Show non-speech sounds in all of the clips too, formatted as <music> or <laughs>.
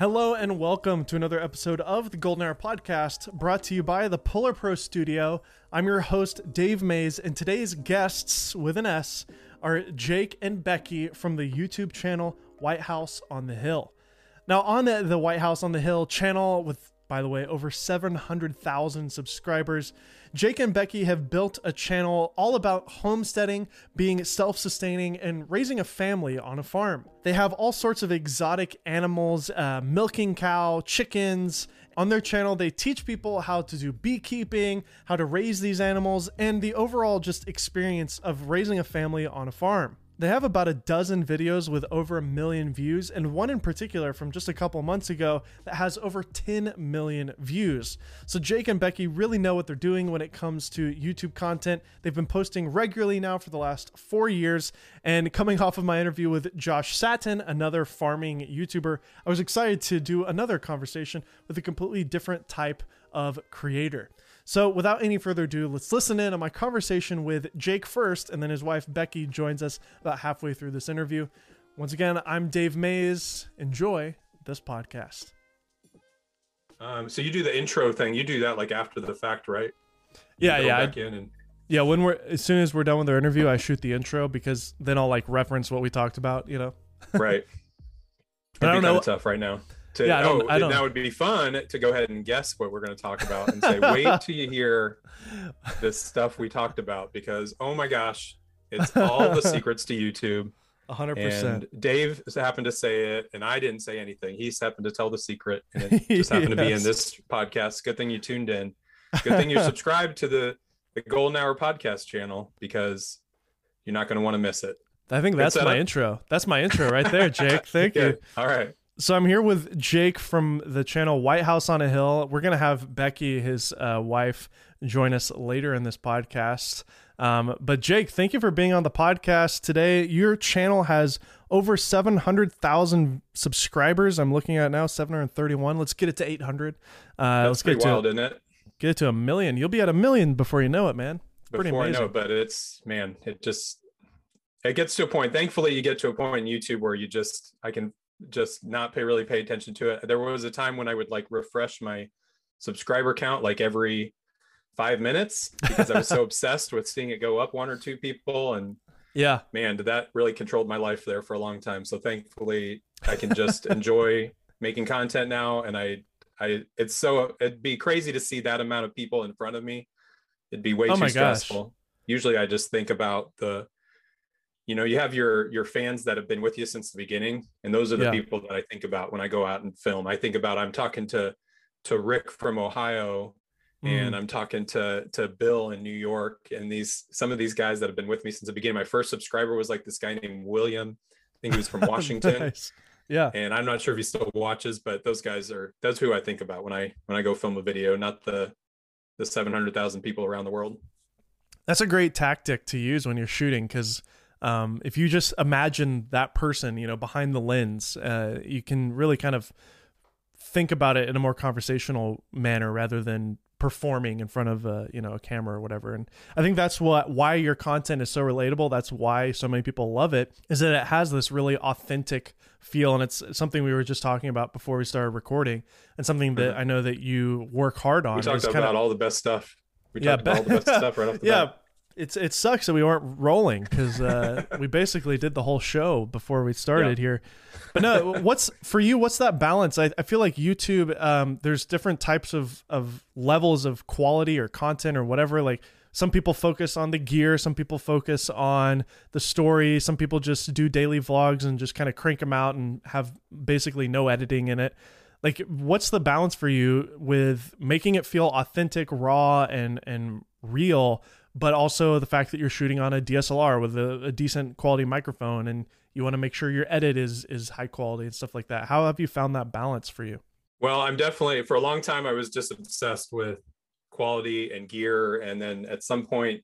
Hello and welcome to another episode of the Golden Hour Podcast, brought to you by the Polar Pro Studio. I'm your host, Dave Maze, and today's guests with an S are Jake and Becky from the YouTube channel White House on the Hill. Now, on the, the White House on the Hill channel, with by the way, over 700,000 subscribers. Jake and Becky have built a channel all about homesteading, being self sustaining, and raising a family on a farm. They have all sorts of exotic animals, uh, milking cow, chickens. On their channel, they teach people how to do beekeeping, how to raise these animals, and the overall just experience of raising a family on a farm. They have about a dozen videos with over a million views, and one in particular from just a couple months ago that has over 10 million views. So, Jake and Becky really know what they're doing when it comes to YouTube content. They've been posting regularly now for the last four years. And coming off of my interview with Josh Satin, another farming YouTuber, I was excited to do another conversation with a completely different type of creator. So, without any further ado, let's listen in on my conversation with Jake first, and then his wife Becky joins us about halfway through this interview. Once again, I'm Dave Maze. Enjoy this podcast. Um, so you do the intro thing. You do that like after the fact, right? Yeah, yeah. I, and... Yeah, when we're as soon as we're done with our interview, I shoot the intro because then I'll like reference what we talked about. You know. right. <laughs> but I don't know. Tough right now to yeah, I don't, oh, I don't, that would be fun to go ahead and guess what we're going to talk about and say wait <laughs> till you hear this stuff we talked about because oh my gosh it's <laughs> all the secrets to youtube 100% and dave happened to say it and i didn't say anything he's happened to tell the secret and it <laughs> just happened yes. to be in this podcast good thing you tuned in good thing you subscribed to the the golden hour podcast channel because you're not going to want to miss it I think that's my intro. That's my intro right there, Jake. Thank you. All right. So I'm here with Jake from the channel White House on a Hill. We're gonna have Becky, his uh, wife, join us later in this podcast. Um, but Jake, thank you for being on the podcast today. Your channel has over 700,000 subscribers. I'm looking at now 731. Let's get it to 800. Uh, let's get wild, to, isn't it? Get it to a million. You'll be at a million before you know it, man. Pretty before amazing. I know, but it's man, it just it gets to a point. Thankfully, you get to a point in YouTube where you just I can just not pay really pay attention to it. There was a time when I would like refresh my subscriber count like every five minutes because I was so <laughs> obsessed with seeing it go up one or two people. And yeah, man, did that really controlled my life there for a long time. So thankfully I can just <laughs> enjoy making content now. And I, I, it's so, it'd be crazy to see that amount of people in front of me. It'd be way oh too stressful. Gosh. Usually I just think about the, you know you have your your fans that have been with you since the beginning and those are the yeah. people that i think about when i go out and film i think about i'm talking to to rick from ohio mm. and i'm talking to to bill in new york and these some of these guys that have been with me since the beginning my first subscriber was like this guy named william i think he was from <laughs> washington nice. yeah and i'm not sure if he still watches but those guys are that's who i think about when i when i go film a video not the the 700000 people around the world that's a great tactic to use when you're shooting because um, if you just imagine that person, you know, behind the lens, uh, you can really kind of think about it in a more conversational manner rather than performing in front of a you know a camera or whatever. And i think that's what why your content is so relatable. That's why so many people love it is that it has this really authentic feel. And it's something we were just talking about before we started recording and something that mm-hmm. i know that you work hard on we talked about of, all the best stuff. We yeah, talked about all the <laughs> best stuff right off the yeah bat it's it sucks that we weren't rolling because uh, <laughs> we basically did the whole show before we started yeah. here. But no, what's for you? What's that balance? I, I feel like YouTube. Um, there's different types of of levels of quality or content or whatever. Like some people focus on the gear, some people focus on the story, some people just do daily vlogs and just kind of crank them out and have basically no editing in it. Like, what's the balance for you with making it feel authentic, raw, and and real? But also the fact that you're shooting on a DSLR with a, a decent quality microphone and you want to make sure your edit is is high quality and stuff like that. How have you found that balance for you? Well, I'm definitely for a long time I was just obsessed with quality and gear and then at some point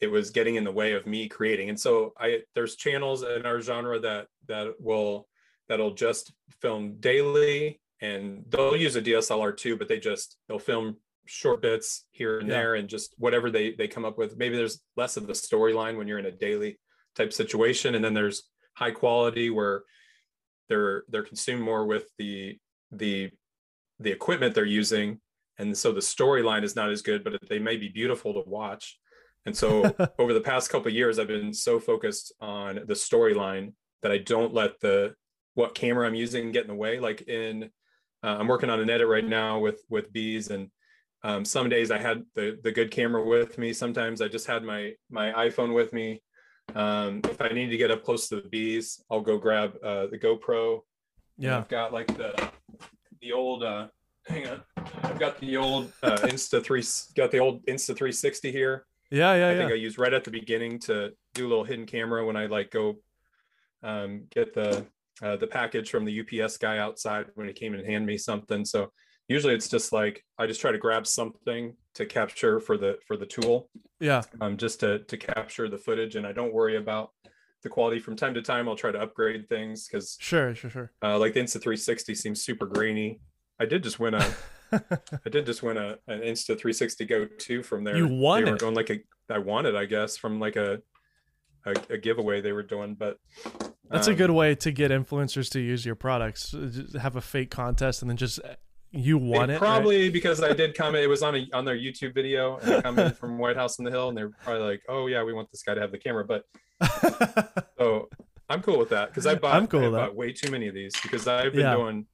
it was getting in the way of me creating. And so I there's channels in our genre that that will that'll just film daily and they'll use a DSLR too, but they just they'll film short bits here and yeah. there and just whatever they they come up with. Maybe there's less of the storyline when you're in a daily type situation and then there's high quality where they're they're consumed more with the the the equipment they're using. And so the storyline is not as good but they may be beautiful to watch. And so <laughs> over the past couple years i've been so focused on the storyline that i don't let the what camera i'm using get in the way. Like in uh, i'm working on an edit right now with with bees and um, some days i had the the good camera with me. Sometimes i just had my my iphone with me. Um, if i need to get up close to the bees i'll go grab uh, the gopro. Yeah. I've got like the the old uh hang on. I've got the old uh insta 3 got the old insta 360 here. Yeah yeah i yeah. Think i used right at the beginning to do a little hidden camera when i like go um get the uh, the package from the ups guy outside when he came and hand me something. So usually it's just like i just try to grab something to capture for the for the tool yeah um just to to capture the footage and i don't worry about the quality from time to time i'll try to upgrade things because sure sure sure uh, like the Insta 360 seems super grainy. I did just win a, <laughs> I did just win a an Insta 360 Go 2 from there. You won they were it. going like a, I won it, I guess, from like a, a, a giveaway they were doing. But That's a um, good way to get influencers to use your products. Have a fake contest and then just you won it. right? Probably because I did comment. It was on a on their YouTube video, and I commented from White House on the Hill, and they're probably like, "Oh yeah, we want this guy to have the camera." But <laughs> so I'm cool with that because I bought I'm cool I bought way too many of these because I've been Yeah. doing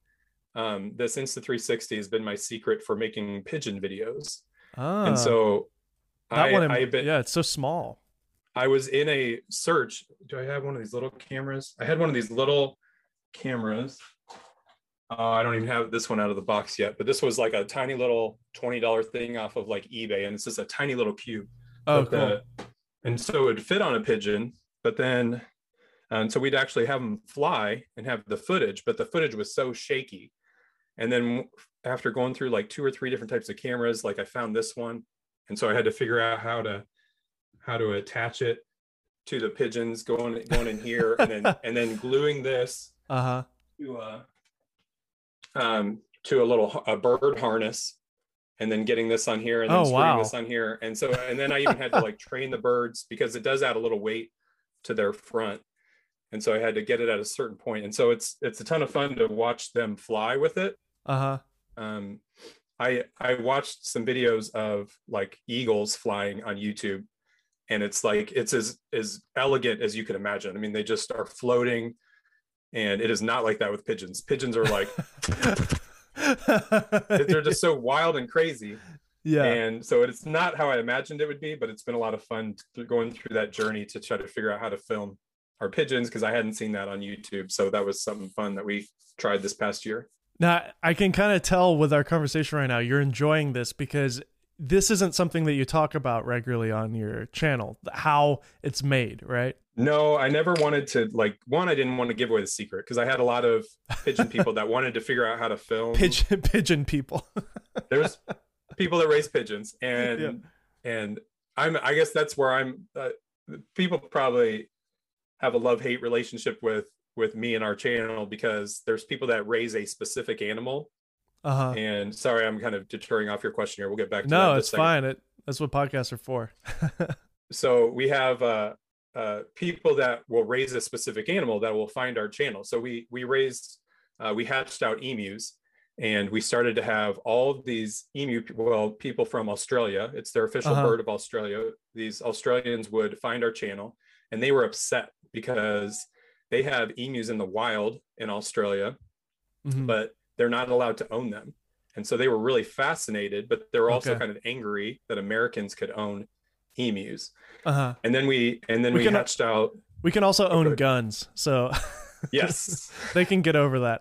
um this Insta 360 has been my secret for making pigeon videos. Ah, and so that I, one, I, been, yeah, it's so small. I was in a search. Do I have one of these little cameras? I had one of these little cameras. Oh, I don't even have this one out of the box yet, but this was like a tiny little $20 thing off of like eBay, and it's just a tiny little cube. Oh, uh, cool. the- and so it'd fit on a pigeon, but then, and so we'd actually have them fly and have the footage, but the footage was so shaky. And then after going through like two or three different types of cameras, like I found this one, and so I had to figure out how to how to attach it to the pigeons going going in here, and then <laughs> and then gluing this uh-huh. Uh huh. to a um to a little a bird harness and then getting this on here and then Oh, screwing wow. this on here. And so and then i even had to like <laughs> train the birds because it does add a little weight to their front. And so i had to get it at a certain point. And so it's it's a ton of fun to watch them fly with it. Uh huh. um i i watched some videos of like eagles flying on youtube. And it's like it's as as elegant as you can imagine. I mean they just are floating and it is not like that with pigeons. Pigeons are like <laughs> they're just so wild and crazy. Yeah. and so it's not how i imagined it would be but it's been a lot of fun th- going through that journey to try to figure out how to film our pigeons because i hadn't seen that on youtube. So that was something fun that we tried this past year. Now, I can kind of tell with our conversation right now, you're enjoying this because this isn't something that you talk about regularly on your channel, how it's made, right? no i never wanted to like one i didn't want to give away the secret because i had a lot of pigeon <laughs> people that wanted to figure out how to film Pigeon, pigeon people. <laughs> there's people that raise pigeons and and i'm i guess that's where i'm uh, people probably have a love hate relationship with with me and our channel because there's people that raise a specific animal Uh huh. and sorry i'm kind of deterring off your question here we'll get back to that No, it's second. fine. It that's what podcasts are for. <laughs> so we have uh uh, people that will raise a specific animal that will find our channel. So we we raised, uh, we hatched out emus, and we started to have all these emu well people from Australia. It's their official Uh-huh. bird of Australia. These Australians would find our channel, and they were upset because they have emus in the wild in Australia, Mhm. but they're not allowed to own them. And so they were really fascinated, but they were also Okay. kind of angry that Americans could own emus Uh-huh. and then we and then We we, can- hatched out We can also own Okay. guns, so yes <laughs> they can get over that.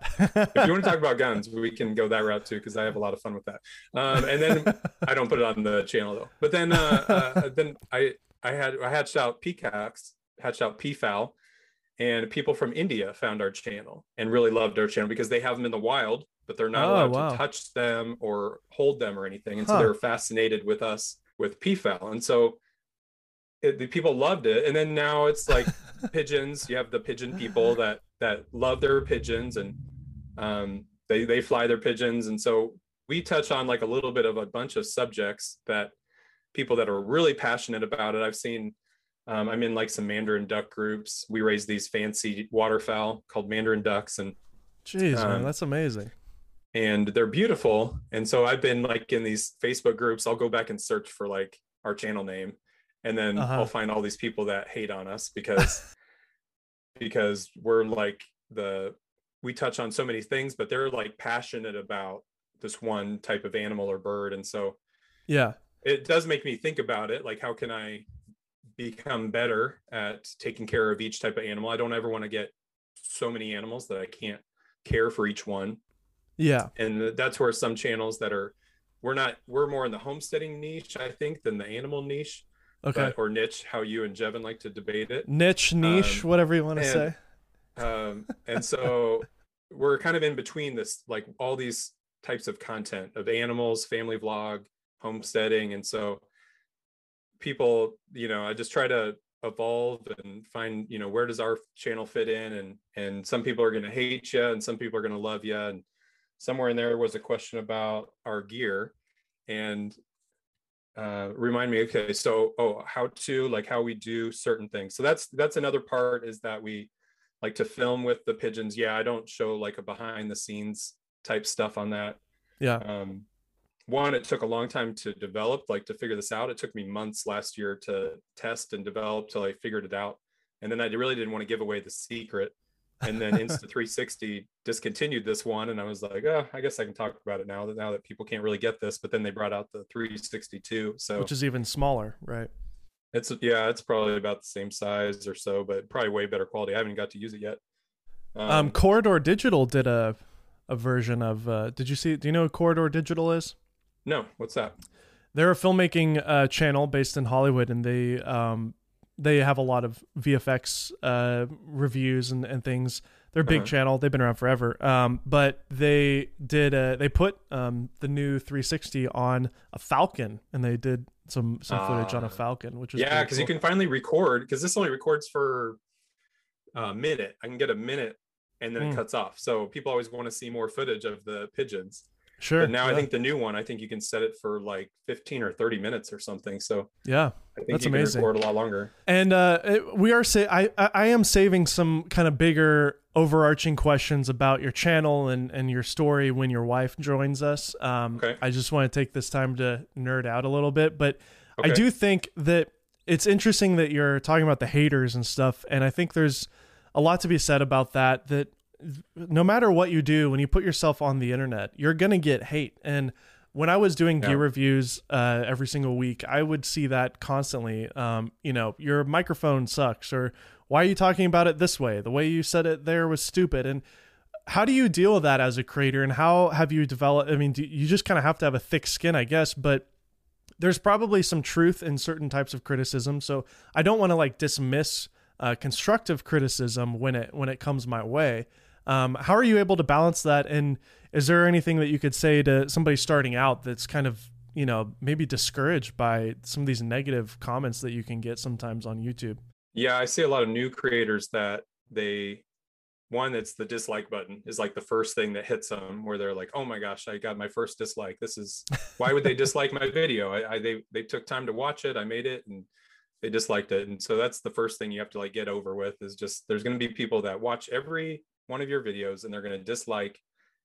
if you want to talk <laughs> about guns we can go that route too because i have a lot of fun with that um, and then <laughs> i don't put it on the channel though but then uh, uh, then i i had i hatched out peacocks hatched out peafowl and people from india found our channel and really loved our channel because they have them in the wild but they're not Oh, allowed wow. to touch them or hold them or anything. And Huh. so they were fascinated with us with peafowl and so it, the people loved it. And then now it's like <laughs> pigeons. You have the pigeon people that that love their pigeons and um, they they fly their pigeons. And so we touch on like a little bit of a bunch of subjects that people that are really passionate about it. I've seen Um, I'm in like some Mandarin duck groups. We raise these fancy waterfowl called Mandarin ducks, and Jeez, man, Um, that's amazing. and they're beautiful. And so I've been like in these Facebook groups. I'll go back and search for like our channel name, and then Uh-huh. I'll find all these people that hate on us because <laughs> because we're like the we touch on so many things, but they're like passionate about this one type of animal or bird, and so Yeah. it does make me think about it like how can i become better at taking care of each type of animal i don't ever want to get so many animals that i can't care for each one Yeah. and that's where some channels that are we're not we're more in the homesteading niche i think than the animal niche Okay. but- or niche how you and jevin like to debate it Niche, niche, um, whatever you want to say. um, and so <laughs> we're kind of in between this like all these types of content of animals family vlog homesteading and so people you know i just try to evolve and find you know where does our channel fit in? And and some people are going to hate you and some people are going to love you and somewhere in there was a question about our gear and uh remind me okay so oh how to like how we do certain things. So that's that's another part is that we like to film with the pigeons. Yeah i don't show like a behind the scenes type stuff on that. Yeah. um one it took a long time to develop like to figure this out it took me months last year to test and develop till i figured it out and then i really didn't want to give away the secret and then insta <laughs> 360 discontinued this one and i was like oh i guess i can talk about it now that now that people can't really get this but then they brought out the 362 so Which is even smaller, right? it's yeah it's probably about the same size or so but probably way better quality i haven't got to use it yet Um, Corridor Digital did a a version of. Uh, did you see? Do you know what Corridor Digital is? No what's that They're a filmmaking uh, channel based in Hollywood, and they um, they have a lot of VFX uh, reviews and, and things. They're a big Uh-huh. channel. They've been around forever. Um, but they did uh, they put um, the new 360 on a Falcon, and they did some some footage on a. Falcon, which is yeah because you can finally record because this only records for a minute i can get a minute and then Mm. it cuts off so people always want to see more footage of the pigeons sure. but now i think the new one i think you can set it for like 15 or 30 minutes or something so yeah. i think That's you amazing. can record a lot longer And uh, it- we are say I I I am saving some kind of bigger overarching questions about your channel and and your story when your wife joins us. Um, Okay. I just want to take this time to nerd out a little bit, but I do think that it's interesting that you're talking about the haters and stuff, and I think there's a lot to be said about that. That no matter what you do, when you put yourself on the internet, you're gonna get hate and when I was doing gear Yeah. reviews uh, every single week, I would see that constantly. Um, you know, your microphone sucks, or why are you talking about it this way? The way you said it there was stupid. And how do you deal with that as a creator? And how have you developed? I mean, do, you just kind of have to have a thick skin, I guess, but there's probably some truth in certain types of criticism. So I don't want to like dismiss uh, constructive criticism when it when it comes my way. Um, how are you able to balance that? And is there anything that you could say to somebody starting out that's kind of you know maybe discouraged by some of these negative comments that you can get sometimes on YouTube? yeah i see a lot of new creators that they one it's the dislike button is like the first thing that hits them where they're like oh my gosh i got my first dislike this is why would they <laughs> dislike my video I, I they they took time to watch it i made it and they disliked it and so that's the first thing you have to like get over with is just there's going to be people that watch every one of your videos and they're going to dislike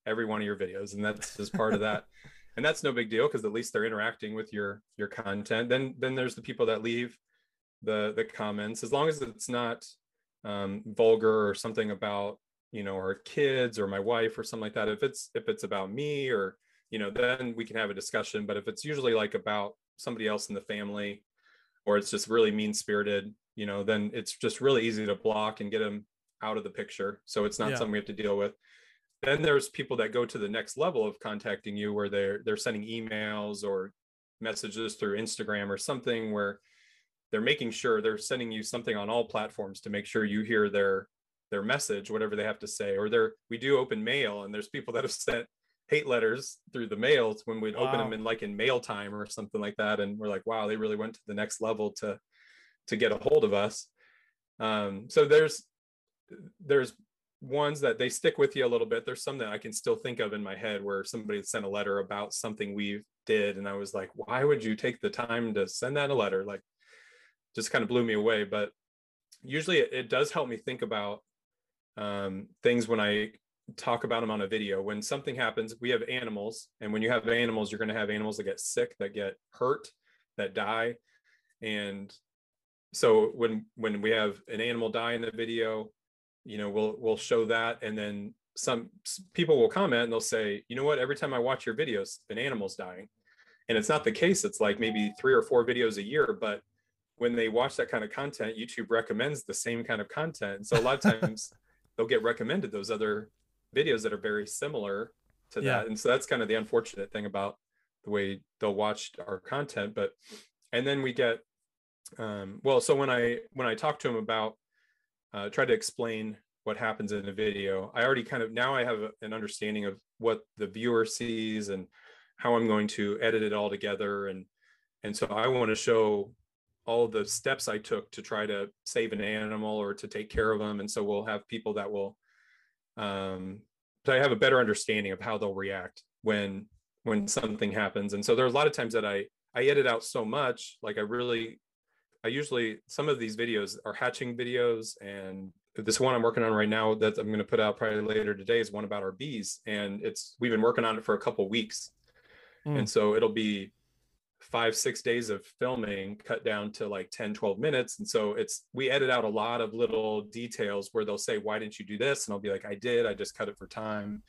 every one of your videos. And that's just part of that. <laughs> And that's no big deal because at least they're interacting with your your content. Then then there's the people that leave the the comments. As long as it's not um vulgar or something about you know our kids or my wife or something like that. If it's if it's about me or you know then we can have a discussion. But if it's usually like about somebody else in the family or it's just really mean spirited you know then it's just really easy to block and get them out of the picture so it's not Yeah. something we have to deal with. Then there's people that go to the next level of contacting you where they're they're sending emails or messages through instagram or something where they're making sure they're sending you something on all platforms to make sure you hear their their message whatever they have to say. Or they're we do open mail and there's people that have sent hate letters through the mails when we'd open them in like in mail time or something like that. And we're like wow they really went to the next level to to get a hold of us. Um so there's there's ones that they stick with you a little bit there's some that i can still think of in my head where somebody sent a letter about something we did and i was like why would you take the time to send that a letter like just kind of blew me away. But usually it, it does help me think about um, things when I talk about them on a video. When something happens, we have animals, and when you have animals, you're going to have animals that get sick, that get hurt, that die, and so when when we have an animal die in the video, you know, we'll we'll show that, and then some people will comment and they'll say, you know what, every time I watch your videos, an animal's dying, and it's not the case. It's like maybe three or four videos a year, but when they watch that kind of content, YouTube recommends the same kind of content. So a lot of <laughs> times they'll get recommended those other videos that are very similar to yeah. that. And so that's kind of the unfortunate thing about the way they'll watch our content. But and then we get um, well, so when I when I talk to them about uh, try to explain what happens in a video, I already kind of now I have an understanding of what the viewer sees and how I'm going to edit it all together. And and so I want to show all the steps I took to try to save an animal or to take care of them and so we'll have people that will um, so I have a better understanding of how they'll react when when something happens. And so there are a lot of times that I I edit out so much, like I really, I usually some of these videos are hatching videos, and this one I'm working on right now that I'm going to put out probably later today is one about our bees, and it's we've been working on it for a couple weeks, mm. and so it'll be five six days of filming cut down to like 10 12 minutes. And so it's we edit out a lot of little details where they'll say why didn't you do this? And i'll be like i did. I just cut it for time.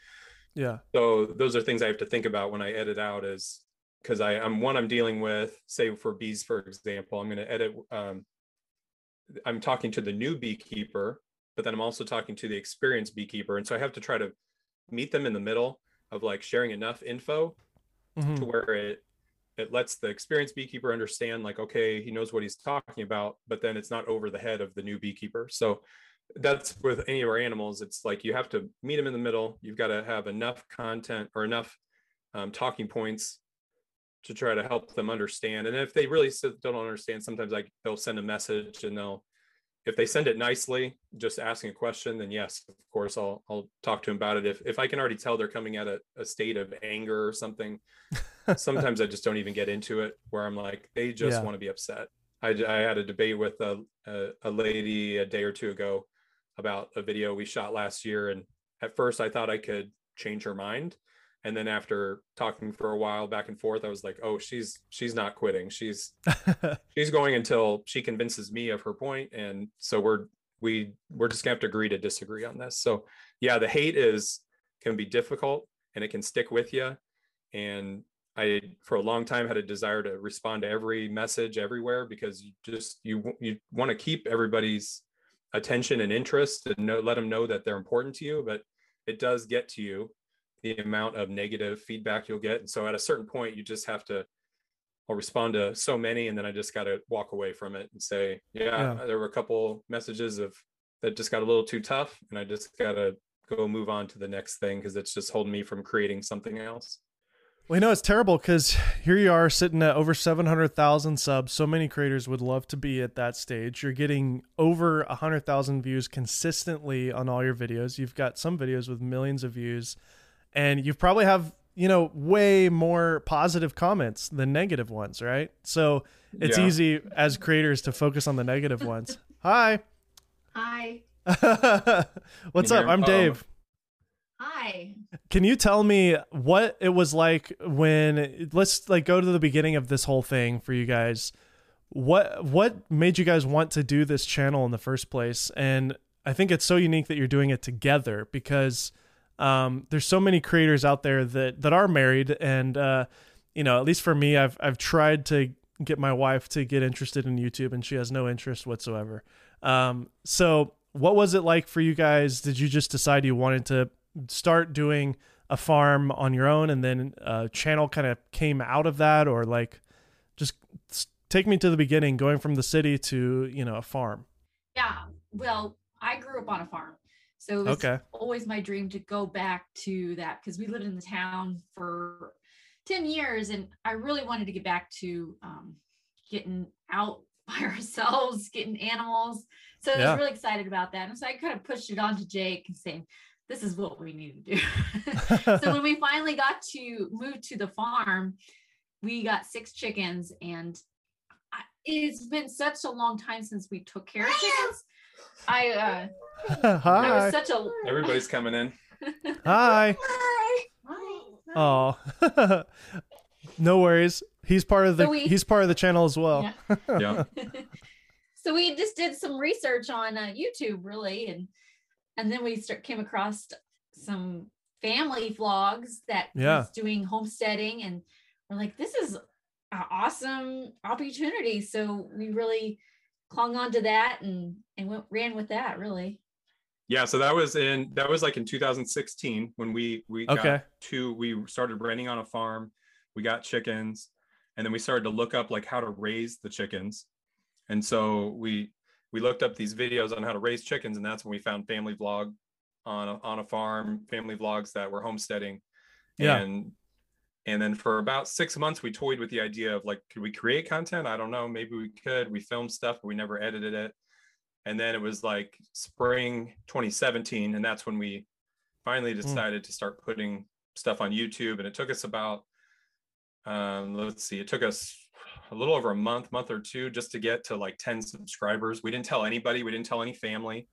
Yeah. So those are things i have to think about when i edit out is because i i'm one i'm dealing with say for bees for example i'm going to edit um, i'm talking to the new beekeeper but then i'm also talking to the experienced beekeeper. And so i have to try to meet them in the middle of like sharing enough info mm-hmm. to where it it lets the experienced beekeeper understand like okay he knows what he's talking about but then it's not over the head of the new beekeeper. So that's with any of our animals it's like you have to meet them in the middle. You've got to have enough content or enough um, talking points to try to help them understand and if they really don't understand sometimes like they'll send a message and they'll if they send it nicely just asking a question then yes of course i'll i'll talk to them about it if if i can already tell they're coming at a, a state of anger or something <laughs> sometimes I just don't even get into it where I'm like, they just yeah. want to be upset. I, I had a debate with a, a, a lady a day or two ago about a video we shot last year. And at first I thought I could change her mind. And then after talking for a while back and forth, I was like, oh, she's she's not quitting. She's <laughs> she's going until she convinces me of her point. And so we're we we're just gonna have to agree to disagree on this. So yeah, the hate is can be difficult and it can stick with you. And I for a long time had a desire to respond to every message everywhere because you just you you want to keep everybody's attention and interest and know, let them know that they're important to you but it does get to you the amount of negative feedback you'll get and so at a certain point you just have to I'll respond to so many and then I just got to walk away from it and say yeah, yeah, there were a couple messages of that just got a little too tough and I just got to go move on to the next thing because it's just holding me from creating something else well, you know, it's terrible because here you are sitting at over 700,000 subs. So many creators would love to be at that stage. You're getting over 100,000 views consistently on all your videos. You've got some videos with millions of views, and you probably have, you know, way more positive comments than negative ones, right? So it's yeah. easy as creators to focus on the negative ones. Hi. Hi. <laughs> What's up? I'm Dave. Hi. Can you tell me what it was like when let's like go to the beginning of this whole thing for you guys. What what made you guys want to do this channel in the first place? And I think it's so unique that you're doing it together because um, there's so many creators out there that that are married and uh, you know, at least for me I've I've tried to get my wife to get interested in YouTube and she has no interest whatsoever. Um, so what was it like for you guys? Did you just decide you wanted to start doing a farm on your own and then a channel kind of came out of that or like just take me to the beginning going from the city to you know a farm yeah well i grew up on a farm so it was okay. always my dream to go back to that because we lived in the town for 10 years and i really wanted to get back to um, getting out <laughs> by ourselves getting animals so i was really excited about that and so i kind of pushed it on to jake and saying this is what we need to do. <laughs> so when we finally got to move to the farm, we got six chickens and I, it's been such a long time since we took care of chickens. I uh <laughs> Hi. I was such a everybody's coming in. Hi. Hi. Oh. <laughs> no worries. He's part of the so we, he's part of the channel as well. Yeah. <laughs> yeah. so we just did some research on uh, YouTube really and and then we start, came across some family vlogs that yeah. was doing homesteading and we're like this is an awesome opportunity so we really clung on to that and and went ran with that really yeah so that was in that was like in 2016 when we we okay. got to we started renting on a farm we got chickens and then we started to look up like how to raise the chickens and so we we looked up these videos on how to raise chickens and that's when we found family vlog on a, on a farm family vlogs that were homesteading yeah. and and then for about six months we toyed with the idea of like could we create content i don't know maybe we could we filmed stuff but we never edited it and then it was like spring 2017 and that's when we finally hmm. decided mm. to start putting stuff on youtube and it took us about um, let's see it took us a little over a month month or two just to get to like 10 subscribers we didn't tell anybody we didn't tell any family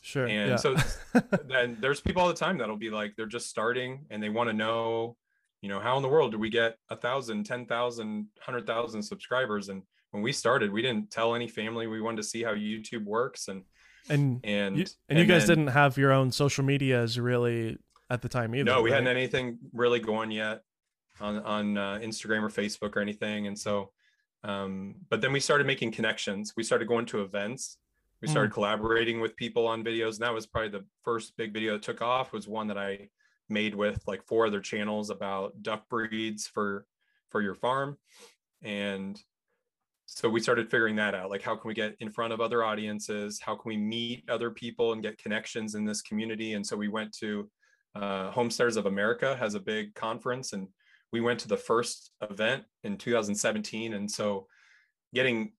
sure and yeah. so <laughs> then there's people all the time that'll be like they're just starting and they want to know you know how in the world do we get a thousand ten thousand hundred thousand subscribers and when we started, we didn't tell any family. We wanted to see how YouTube works and and and you, and, and you guys then, didn't have your own social medias really at the time either. No, we right? hadn't anything really going yet on on uh, Instagram or Facebook or anything. And so, um, but then we started making connections. We started going to events. We started mm. collaborating with people on videos, and that was probably the first big video that took off. Was one that I made with like four other channels about duck breeds for for your farm, and so we started figuring that out like how can we get in front of other audiences? How can we meet other people and get connections in this community? And so we went to uh, homesteaders of america has a big conference and we went to the first event in 2017 and so getting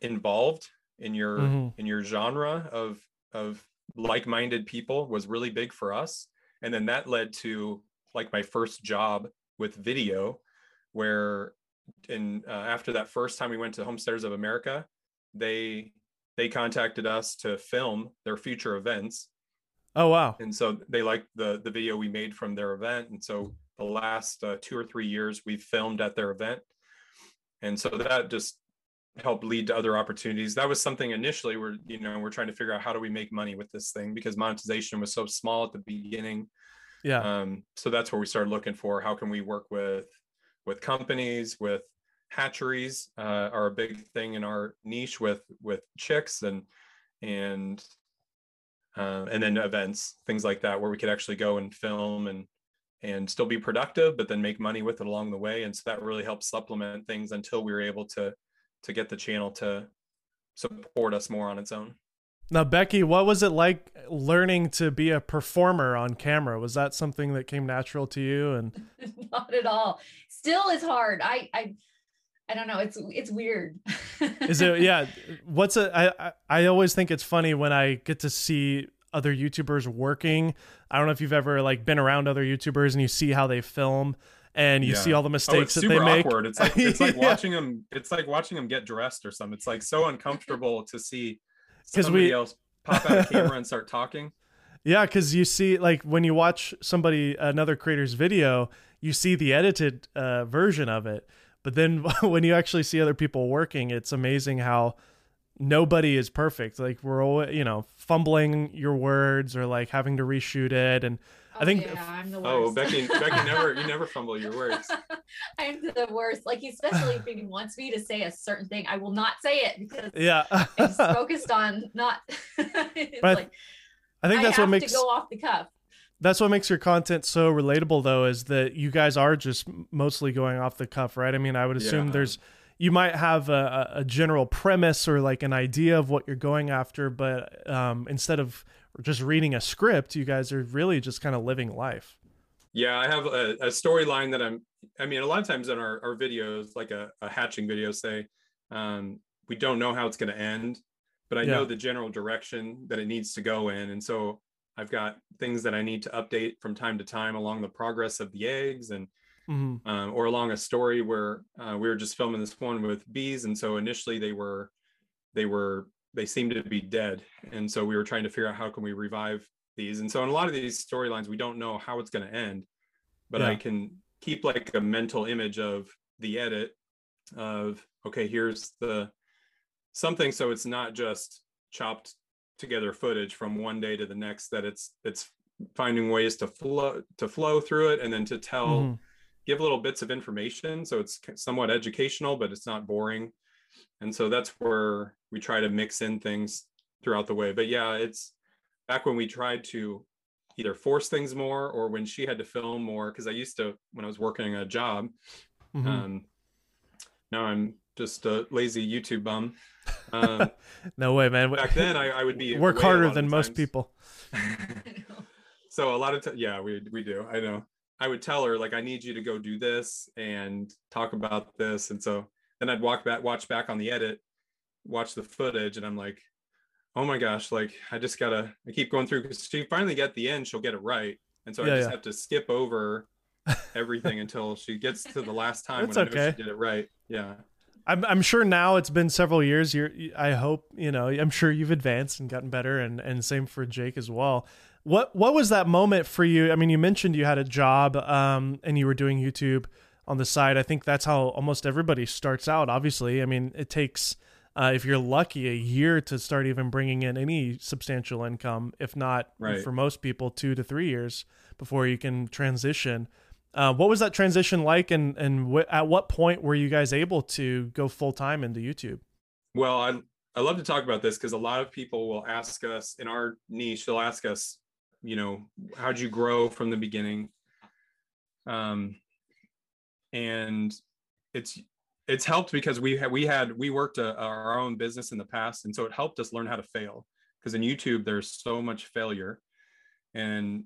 involved in your mm-hmm. in your genre of of like-minded people was really big for us and then that led to like my first job with video where and uh, after that first time we went to Homesteaders of America, they they contacted us to film their future events. Oh wow! And so they liked the the video we made from their event, and so the last uh, two or three years we've filmed at their event, and so that just helped lead to other opportunities. That was something initially we're you know we're trying to figure out how do we make money with this thing because monetization was so small at the beginning. Yeah. Um, so that's where we started looking for how can we work with with companies, with hatcheries uh, are a big thing in our niche with with chicks and and uh, and then events, things like that, where we could actually go and film and and still be productive, but then make money with it along the way. And so that really helps supplement things until we were able to to get the channel to support us more on its own. Now, Becky, what was it like learning to be a performer on camera? Was that something that came natural to you? And <laughs> not at all. Still, is hard. I, I, I don't know. It's it's weird. <laughs> Is it? Yeah. What's a? I I always think it's funny when I get to see other YouTubers working. I don't know if you've ever like been around other YouTubers and you see how they film and you yeah. see all the oh, mistakes oh, that they make. Awkward. It's like <laughs> it's like yeah. watching them. It's like watching them get dressed or something. It's like so uncomfortable to see <laughs> because we else pop out a <laughs> camera and start talking. Yeah, because you see, like when you watch somebody another creator's video, you see the edited uh, version of it, but then when you actually see other people working, it's amazing how nobody is perfect. Like we're all, you know, fumbling your words or like having to reshoot it and I think. Oh, yeah, I'm the oh, worst. Oh, Becky, Becky never, you never <laughs> fumble your words. <laughs> I'm the worst. Like, especially if he wants me to say a certain thing, I will not say it because yeah, I'm <laughs> focused on not. but like, I think that's I what makes to go off the cuff. That's what makes your content so relatable, though, is that you guys are just mostly going off the cuff, right? I mean, I would assume yeah. there's you might have a, a general premise or like an idea of what you're going after, but um, instead of just reading a script, you guys are really just kind of living life. Yeah, I have a, a storyline that I'm. I mean, a lot of times in our, our videos, like a, a hatching video, say um, we don't know how it's going to end, but I yeah. know the general direction that it needs to go in, and so I've got things that I need to update from time to time along the progress of the eggs and mm-hmm. um, or along a story where uh, we were just filming this one with bees and so initially they were they were they seem to be dead. And so we were trying to figure out how can we revive these. And so in a lot of these storylines we don't know how it's going to end but yeah. i can keep like a mental image of the edit of okay here's the something. So it's not just chopped together footage from one day to the next that it's it's finding ways to flow to flow through it and then to tell mm-hmm. give little bits of information. So it's somewhat educational but it's not boring and so that's where we try to mix in things throughout the way. But yeah it's back when we tried to either force things more or when she had to film more because i used to when i was working a job mm-hmm. um now i'm just a lazy youtube bum. Um, <laughs> no way man. back then i, I would be work harder than most people. <laughs> So a lot of times yeah we, we do. I know. I would tell her like i need you to go do this and talk about this. And so then i'd walk back watch back on the edit watch the footage and i'm like oh my gosh like i just gotta i keep going through because she finally get the end she'll get it right and so yeah, i just yeah. have to skip over everything until she gets to the last time That's when okay. she did it right yeah I'm, I'm sure now it's been several years. You're, I hope, you know, I'm sure you've advanced and gotten better and, and same for Jake as well. What, what was that moment for you? I mean, you mentioned you had a job, um, and you were doing YouTube on the side. I think that's how almost everybody starts out. Obviously, I mean, it takes, uh, if you're lucky, a year to start even bringing in any substantial income. If not, right. for most people, two to three years before you can transition. Uh, what was that transition like, and and at what point were you guys able to go full time into YouTube? Well, I I love to talk about this because a lot of people will ask us in our niche. They'll ask us, you know, how'd you grow from the beginning? Um, and it's it's helped because we had we had we worked a, our own business in the past, and so it helped us learn how to fail. Because in YouTube, there's so much failure, and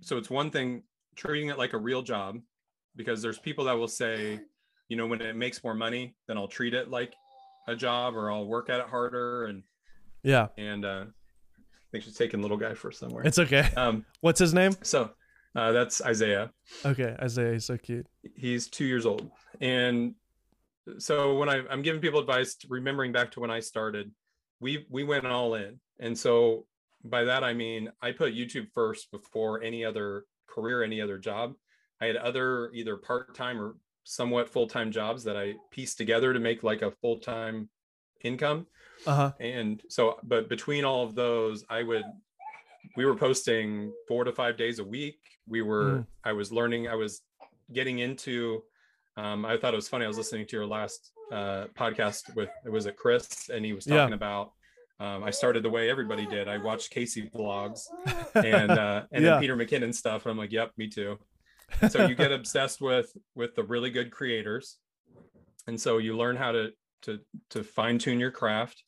so it's one thing treating it like a real job because there's people that will say, you know, when it makes more money, then I'll treat it like a job or I'll work at it harder. And yeah. And uh, I think she's taking little guy for somewhere. It's okay. Um, What's his name? So uh, that's Isaiah. Okay. Isaiah is so cute. He's two years old. And so when I, I'm giving people advice, remembering back to when I started, we, we went all in. And so by that, I mean, I put YouTube first before any other career, any other job. I had other either part time or somewhat full time jobs that I pieced together to make like a full time income. Uh-huh. And so, but between all of those, I would, we were posting four to five days a week. We were, mm. I was learning, I was getting into, um, I thought it was funny. I was listening to your last uh, podcast with, it was at Chris, and he was talking yeah. about um, I started the way everybody did. I watched Casey vlogs and uh, <laughs> and yeah. then Peter McKinnon stuff. And I'm like, yep, me too. And so you get <laughs> obsessed with with the really good creators, and so you learn how to to to fine tune your craft.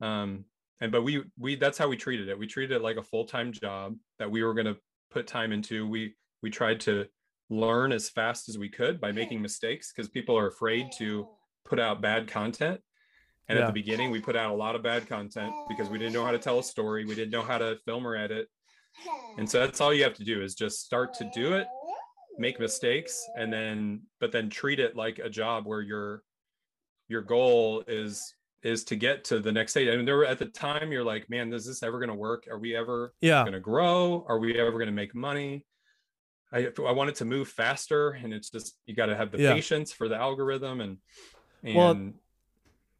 Um, and but we we that's how we treated it. We treated it like a full time job that we were going to put time into. We we tried to learn as fast as we could by making <laughs> mistakes because people are afraid to oh. put out bad content and yeah. at the beginning, we put out a lot of bad content because we didn't know how to tell a story. We didn't know how to film or edit. And so that's all you have to do is just start to do it, make mistakes, and then, but then treat it like a job where your, your goal is, is to get to the next stage. I mean, there were at the time you're like, man, is this ever going to work? Are we ever yeah. going to grow? Are we ever going to make money? I, I want it to move faster and it's just, you got to have the yeah. patience for the algorithm and, and well,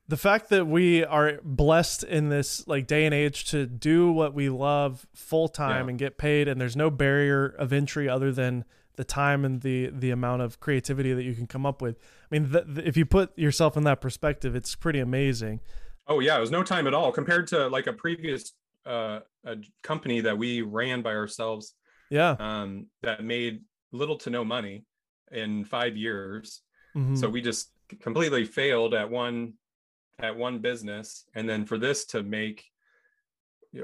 the fact that we are blessed in this like day and age to do what we love full time yeah. and get paid and there's no barrier of entry other than the time and the the amount of creativity that you can come up with mean th- th- if you put yourself in that perspective it's pretty amazing oh yeah it was no time at all compared to like a previous uh a company that we ran by ourselves yeah um that made little to no money in five years mm-hmm. so we just completely failed at one at one business and then for this to make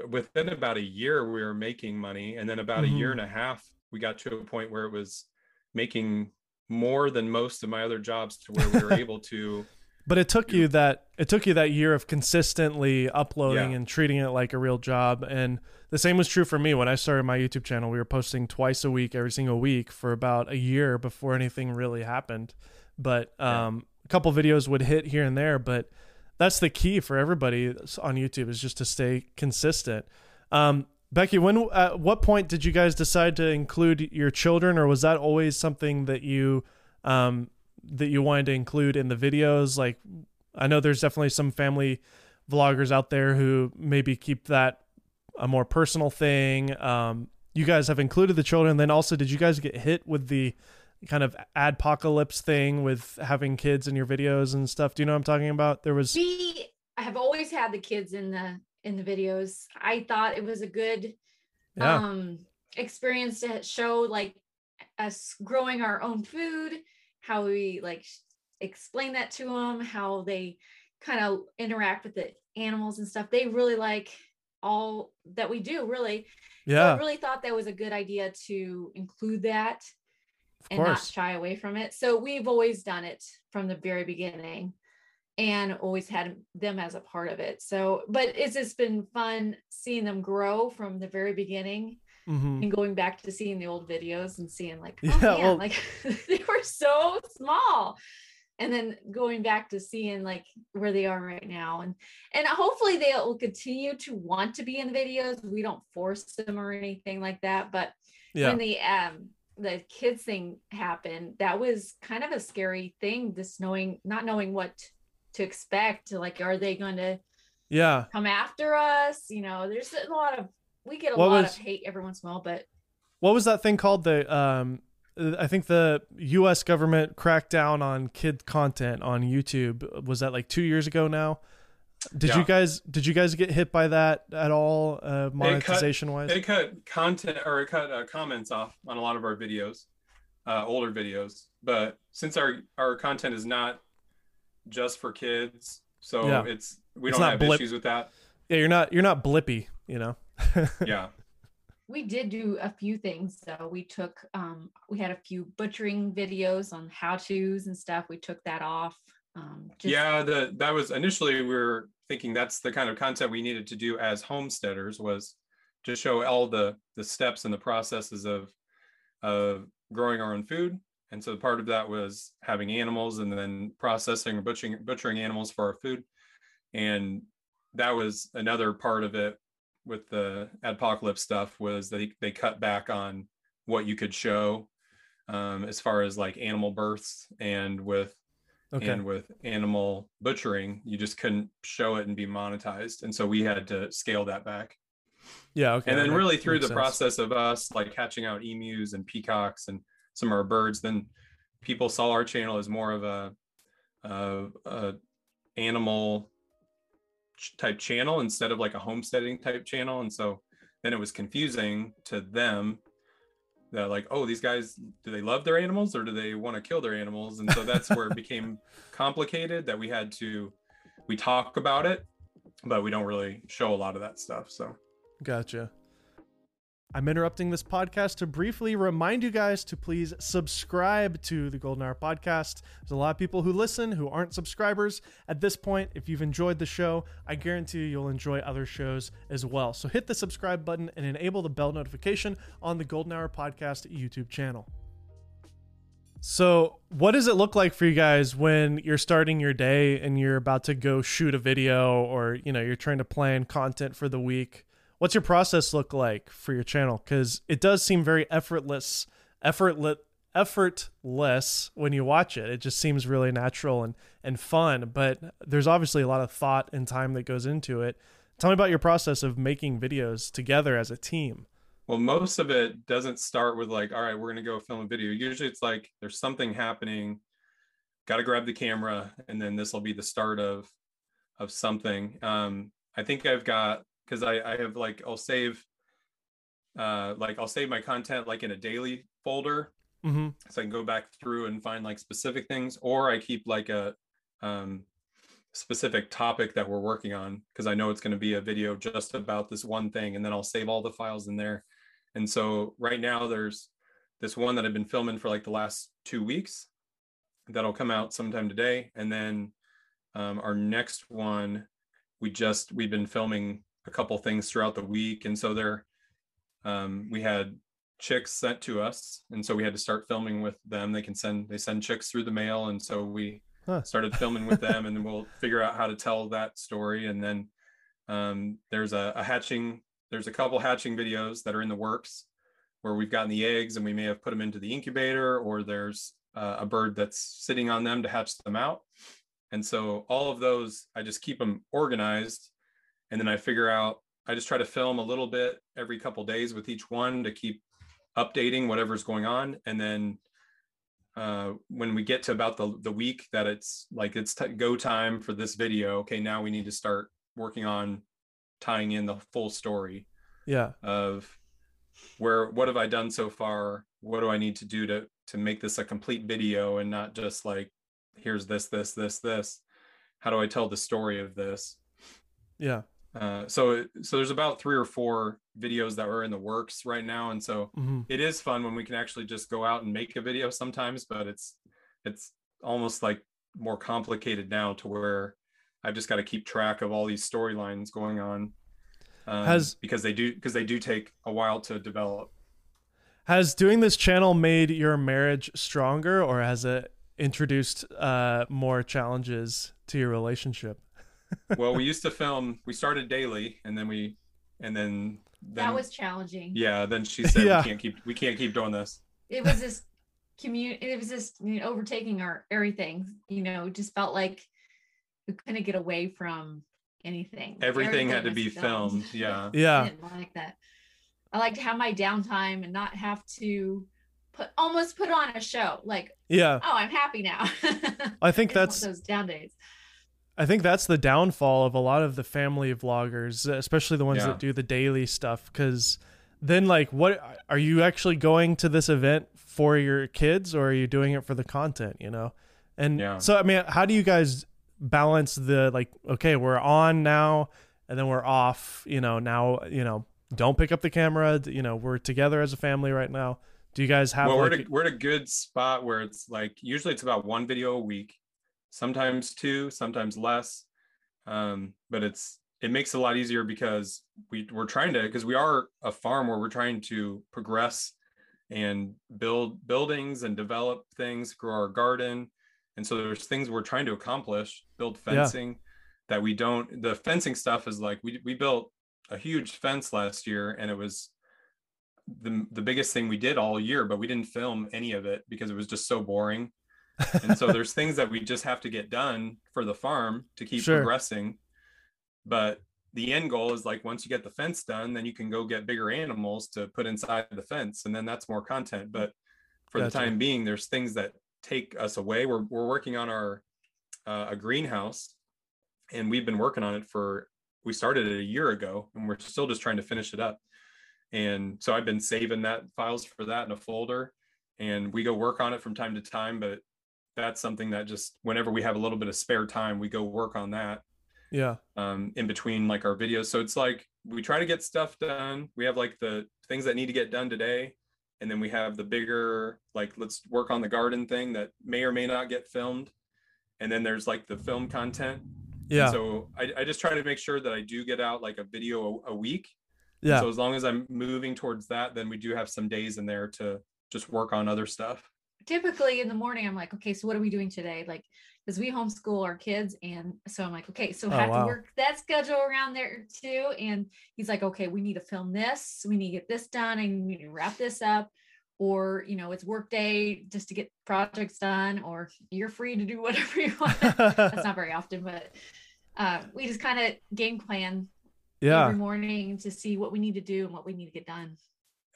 within about a year we were making money and then about mm-hmm. a year mm-hmm. and a half we got to a point where it was making more than most of my other jobs to where we were <laughs> able to But it took you that it took you that year of consistently uploading yeah. and treating it like a real job. And the same was true for me when I started my YouTube channel. We were posting twice a week, every single week for about a year before anything really happened. But um, yeah. a couple videos would hit here and there, but that's the key for everybody on YouTube is just to stay consistent. Um, Becky, when at what point did you guys decide to include your children, or was that always something that you um, that you wanted to include in the videos? Like, I know there's definitely some family vloggers out there who maybe keep that a more personal thing. Um, you guys have included the children. Then also, did you guys get hit with the kind of adpocalypse thing with having kids in your videos and stuff? Do you know what I'm talking about? There was we have always had the kids in the in the videos. I thought it was a good yeah. um experience to show like us growing our own food, how we like explain that to them, how they kind of interact with the animals and stuff. They really like all that we do, really. Yeah. So I really thought that was a good idea to include that and not shy away from it. So we've always done it from the very beginning and always had them as a part of it. So, but it's just been fun seeing them grow from the very beginning mm-hmm. and going back to seeing the old videos and seeing like, <laughs> oh yeah, man, well, like <laughs> they were so small. And then going back to seeing like where they are right now, and and hopefully they will continue to want to be in the videos. We don't force them or anything like that. But yeah. when the um the kids thing happened, that was kind of a scary thing. Just knowing, not knowing what to expect. Like, are they going to yeah come after us? You know, there's a lot of we get a what lot was, of hate every once in a while, but what was that thing called? The um, I think the U.S. government cracked down on kid content on YouTube. Was that like two years ago now? Did yeah. you guys did you guys get hit by that at all uh, monetization it cut, wise? It cut content or it cut uh, comments off on a lot of our videos, uh, older videos. But since our our content is not just for kids, so yeah. it's we it's don't have blip. issues with that. Yeah, you're not you're not Blippi, you know. <laughs> yeah. We did do a few things though. We took um we had a few butchering videos on how to's and stuff. We took that off. Um, just... yeah, the that was initially we were thinking that's the kind of content we needed to do as homesteaders was to show all the the steps and the processes of of growing our own food and so part of that was having animals and then processing or butchering butchering animals for our food and that was another part of it with the adpocalypse stuff was they they cut back on what you could show um, as far as like animal births and with okay. and with animal butchering you just couldn't show it and be monetized and so we had to scale that back yeah okay and then really through the sense. process of us like hatching out emus and peacocks and some our birds, then people saw our channel as more of a, a, a animal type channel instead of like a homesteading type channel. And so then it was confusing to them that like, oh, these guys, do they love their animals or do they want to kill their animals? And so that's where it became <laughs> complicated that we had to, we talk about it, but we don't really show a lot of that stuff. So gotcha. I'm interrupting this podcast to briefly remind you guys to please subscribe to the Golden Hour podcast. There's a lot of people who listen who aren't subscribers. At this point, if you've enjoyed the show, I guarantee you you'll enjoy other shows as well. So hit the subscribe button and enable the bell notification on the Golden Hour podcast YouTube channel. So, what does it look like for you guys when you're starting your day and you're about to go shoot a video or, you know, you're trying to plan content for the week? What's your process look like for your channel? Because it does seem very effortless, effortless, effortless when you watch it. It just seems really natural and and fun. But there's obviously a lot of thought and time that goes into it. Tell me about your process of making videos together as a team. Well, most of it doesn't start with like, all right, we're gonna go film a video. Usually, it's like there's something happening. Got to grab the camera, and then this will be the start of of something. Um, I think I've got because I, I have like I'll save uh like I'll save my content like in a daily folder mm-hmm. so I can go back through and find like specific things or I keep like a um specific topic that we're working on because I know it's going to be a video just about this one thing and then I'll save all the files in there. And so right now there's this one that I've been filming for like the last 2 weeks that'll come out sometime today and then um, our next one we just we've been filming a couple things throughout the week. And so there um, we had chicks sent to us and so we had to start filming with them. They can send they send chicks through the mail and so we huh. started filming with them and then we'll <laughs> figure out how to tell that story. And then um, there's a, a, hatching there's a couple hatching videos that are in the works where we've gotten the eggs and we may have put them into the incubator or there's uh, a bird that's sitting on them to hatch them out. And so all of those i just keep them organized and then i figure out i just try to film a little bit every couple days with each one to keep updating whatever's going on. And then uh, when we get to about the, the week that it's like it's t- go time for this video okay now we need to start working on tying in the full story yeah. of where what have i done so far? What do i need to do to to make this a complete video and not just like here's this this this this. How do i tell the story of this? Yeah uh, so so there's about three or four videos that are in the works right now. And so mm-hmm. it is fun when we can actually just go out and make a video sometimes but it's it's almost like more complicated now to where i've just got to keep track of all these storylines going on um, has because they do because they do take a while to develop. Has doing this channel made your marriage stronger or has it introduced uh, more challenges to your relationship well, we used to film. We started daily, and then we, and then, then that was challenging. Yeah. Then she said, yeah. "We can't keep. We can't keep doing this." It was this community. It was just you know, overtaking our everything. You know, just felt like we couldn't get away from anything. Everything, everything had to be filmed. filmed. <laughs> Yeah. Yeah. I didn't like that. I like to have my downtime and not have to put almost put on a show. Like, yeah. Oh, I'm happy now. <laughs> I think that's those down days. I think that's the downfall of a lot of the family vloggers, especially the ones yeah. that do the daily stuff. Because then, like, what are you actually going to this event for your kids, or are you doing it for the content? You know, and yeah. so I mean, how do you guys balance the like? Okay, we're on now, and then we're off. You know, now you know, don't pick up the camera. You know, we're together as a family right now. Do you guys have? Well, like, we're at a, we're at a good spot where it's like usually it's about one video a week sometimes two, sometimes less. Um, but it's it makes it a lot easier because we we're trying to because we are a farm where we're trying to progress and build buildings and develop things, grow our garden. And so there's things we're trying to accomplish, build fencing yeah. that we don't the fencing stuff is like we we built a huge fence last year and it was the the biggest thing we did all year, but we didn't film any of it because it was just so boring and so there's things that we just have to get done for the farm to keep sure. progressing but the end goal is like once you get the fence done then you can go get bigger animals to put inside the fence and then that's more content but for gotcha. the time being there's things that take us away we're, we're working on our uh, a greenhouse and we've been working on it for we started it a year ago and we're still just trying to finish it up and so i've been saving that files for that in a folder and we go work on it from time to time but that's something that just whenever we have a little bit of spare time, we go work on that. Yeah. Um, in between like our videos. So it's like we try to get stuff done. We have like the things that need to get done today. And then we have the bigger, like, let's work on the garden thing that may or may not get filmed. And then there's like the film content. Yeah. And so I, I just try to make sure that I do get out like a video a, a week. Yeah. And so as long as I'm moving towards that, then we do have some days in there to just work on other stuff typically in the morning i'm like okay so what are we doing today? Like because we homeschool our kids and so i'm like okay so I oh, have wow. to work that schedule around there too. And he's like okay we need to film this. We need to get this done I need to wrap this up or you know it's work day just to get projects done or you're free to do <laughs> whatever you want. That's not <laughs> very often but uh, we just kind of game plan yeah. every morning to see what we need to do and what we need to get done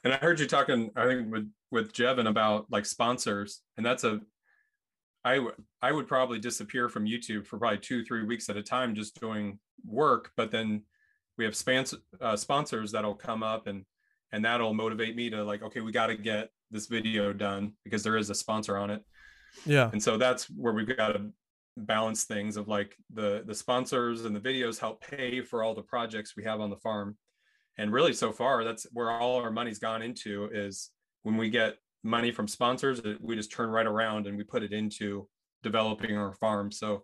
and I heard you talking, I think with with Jevin about like sponsors, and that's a I would probably disappear from YouTube for probably two three weeks at a time just doing work, but then we have sponsor uh, sponsors that'll come up and and that'll motivate me to like okay we got to get this video done because there is a sponsor on it. Yeah, and so that's where we've got to balance things of like the the sponsors and the videos help pay for all the projects we have on the farm and really so far that's where all our money's gone into is when we get money from sponsors we just turn right around and we put it into developing our farm so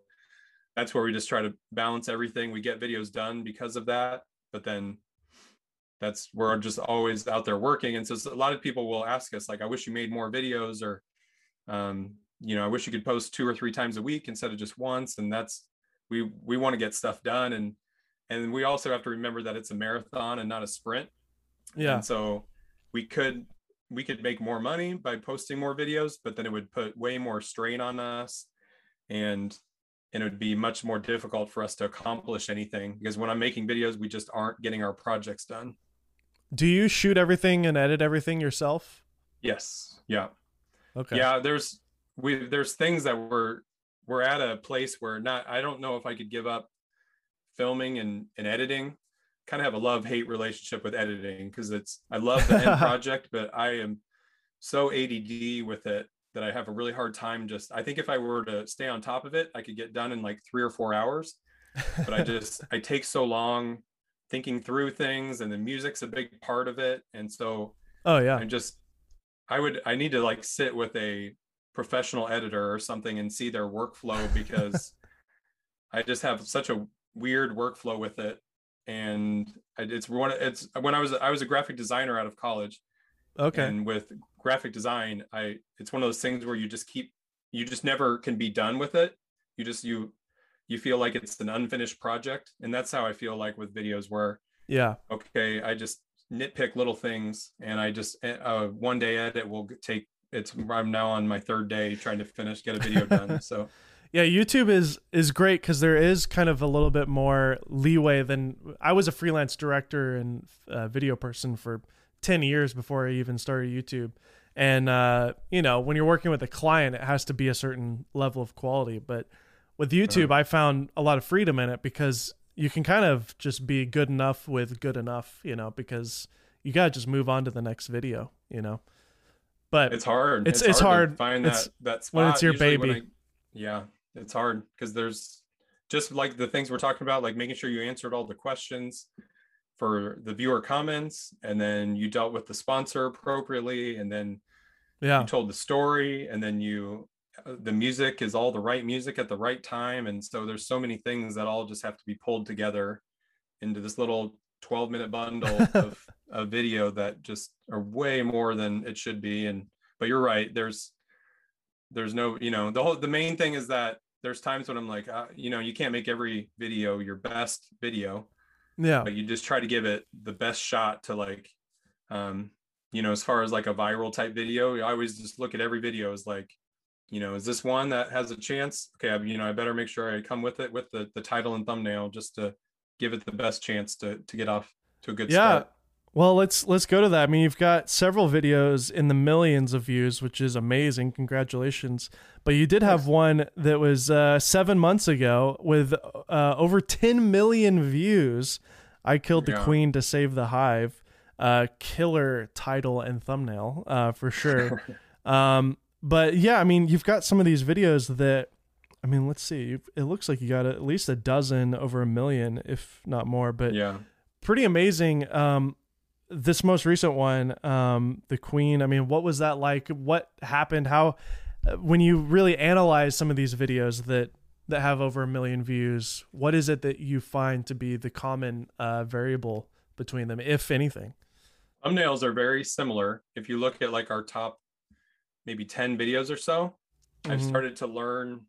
that's where we just try to balance everything. We get videos done because of that, but then that's we're just always out there working. And so a lot of people will ask us, like, I wish you made more videos, or um, you know, I wish you could post two or three times a week instead of just once. And that's we we want to get stuff done. And and we also have to remember that it's a marathon and not a sprint. Yeah. And so we could we could make more money by posting more videos, but then it would put way more strain on us. And and it would be much more difficult for us to accomplish anything because when I'm making videos, we just aren't getting our projects done. Do you shoot everything and edit everything yourself? Yes. Yeah. Okay. Yeah, there's we there's things that we're we're at a place where not I don't know if I could give up filming and, and editing. Kind of have a love hate relationship with editing because it's I love the end <laughs> project, but I am so ADD with it that I have a really hard time just I think if I were to stay on top of it, I could get done in like 3 or 4 hours. But I <laughs> just I take so long thinking through things and the music's a big part of it and so Oh yeah. I just I would I need to like sit with a professional editor or something and see their workflow because <laughs> I just have such a weird workflow with it and it's one it's when I was I was a graphic designer out of college Okay. and with graphic design, I it's one of those things where you just keep you just never can be done with it. You just you you feel like it's an unfinished project. And that's how I feel like with videos where yeah. Okay, I just nitpick little things and I just eh, uh, one day edit will take it's I'm now on my third day trying to finish get a video done. <laughs> So yeah, YouTube is is great because there is kind of a little bit more leeway than I was a freelance director and uh, video person for 10 years before I even started YouTube. And, uh, you know, when you're working with a client, it has to be a certain level of quality. But with YouTube, uh-huh. I found a lot of freedom in it because you can kind of just be good enough with good enough, you know, because you got to just move on to the next video, you know. But it's hard. It's, it's, it's hard, hard find that, that spot when it's your baby. I, yeah, it's hard because there's just like the things we're talking about, like making sure you answered all the questions for the viewer comments and then you dealt with the sponsor appropriately and then yeah. you told the story and then you uh, the music is all the right music at the right time and so there's so many things that all just have to be pulled together into this little 12 minute bundle <laughs> of a video that just are way more than it should be and but you're right there's there's no you know the whole the main thing is that there's times when i'm like uh, you know you can't make every video your best video yeah. but you just try to give it the best shot to like um you know as far as like a viral type video. I always just look at every video as like you know is this one that has a chance? Okay I, you know i better make sure i come with it with the the title and thumbnail just to give it the best chance to to get off to a good yeah. start. Well let's let's go to that i mean you've got several videos in the millions of views which is amazing congratulations but you did have one that was uh, seven months ago with uh, over 10 million views. I killed the yeah. queen to save the hive. Uh, killer title and thumbnail uh, for sure. <laughs> um, but yeah, I mean, you've got some of these videos that, I mean, let's see. It looks like you got at least a dozen over a million, if not more. But yeah, pretty amazing. Um, this most recent one, um, the queen. I mean, what was that like? What happened? How when you really analyze some of these videos that that have over a million views, what is it that you find to be the common uh, variable between them, if anything? Thumbnails are very similar. If you look at like our top maybe 10 videos or so, mm-hmm. I've started to learn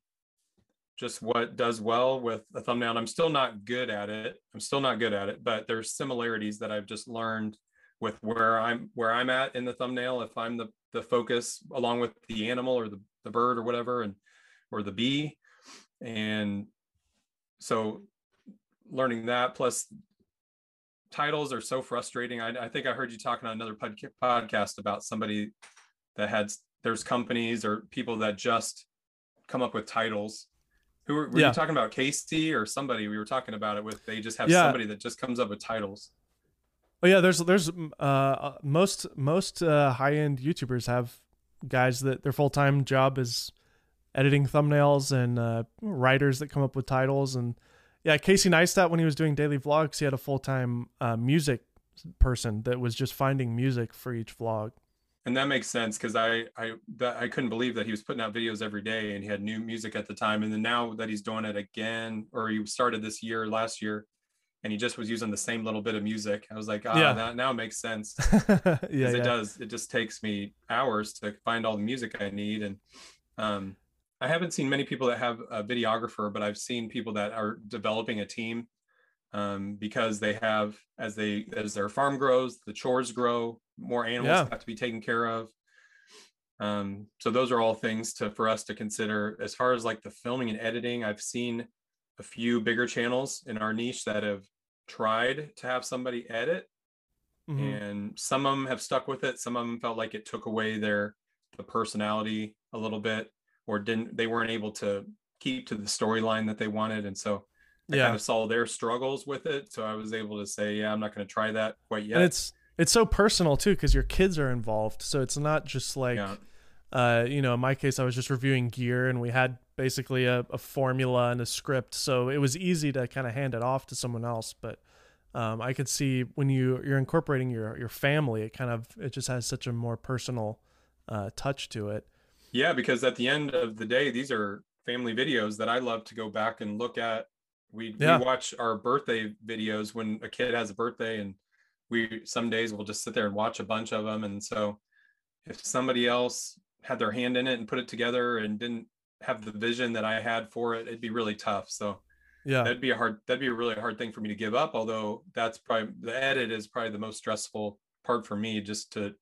just what does well with a thumbnail. I'm still not good at it. I'm still not good at it, but there's similarities that I've just learned with where I'm where I'm at in the thumbnail. If I'm the the focus along with the animal or the, the bird or whatever and or the bee and so learning that plus titles are so frustrating I, I think i heard you talking on another pod, podcast about somebody that had there's companies or people that just come up with titles who were, were yeah. you talking about casey or somebody we were talking about it with they just have yeah. somebody that just comes up with titles Oh yeah, there's there's uh, uh most most uh, high end YouTubers have guys that their full time job is editing thumbnails and uh, writers that come up with titles and yeah, Casey Neistat when he was doing daily vlogs, he had a full time uh, music person that was just finding music for each vlog. and that makes sense because I I that I couldn't believe that he was putting out videos every day and he had new music at the time. And then now that he's doing it again, or he started this year, last year, and he just was using the same little bit of music. I was like, ah, yeah. that now it makes sense. <laughs> yeah, yeah, it does. It just takes me hours to find all the music I need. And um, I haven't seen many people that have a videographer, but I've seen people that are developing a team um, because they have as they as their farm grows, the chores grow, more animals yeah. have to be taken care of. Um, so those are all things to for us to consider. As far as like the filming and editing, I've seen a few bigger channels in our niche that have tried to have somebody edit, mm-hmm. and some of them have stuck with it. Some of them felt like it took away their the personality a little bit, or didn't they weren't able to keep to the storyline that they wanted, and so I yeah. kind of saw their struggles with it. So I was able to say, yeah, I'm not going to try that quite yet. And it's it's so personal too because your kids are involved. So it's not just like, yeah. Uh, you know, in my case, I was just reviewing gear and we had basically a, a formula and a script, so it was easy to kind of hand it off to someone else. But um, I could see when you you're incorporating your your family, it kind of it just has such a more personal uh, touch to it. Yeah, because at the end of the day, these are family videos that I love to go back and look at we, yeah. we watch our birthday videos when a kid has a birthday, and we some days we'll just sit there and watch a bunch of them. And so, if somebody else had their hand in it and put it together and didn't have the vision that I had for it, it'd be really tough. So, yeah, that'd be a hard that'd be a really hard thing for me to give up. Although that's probably the edit is probably the most stressful part for me, just to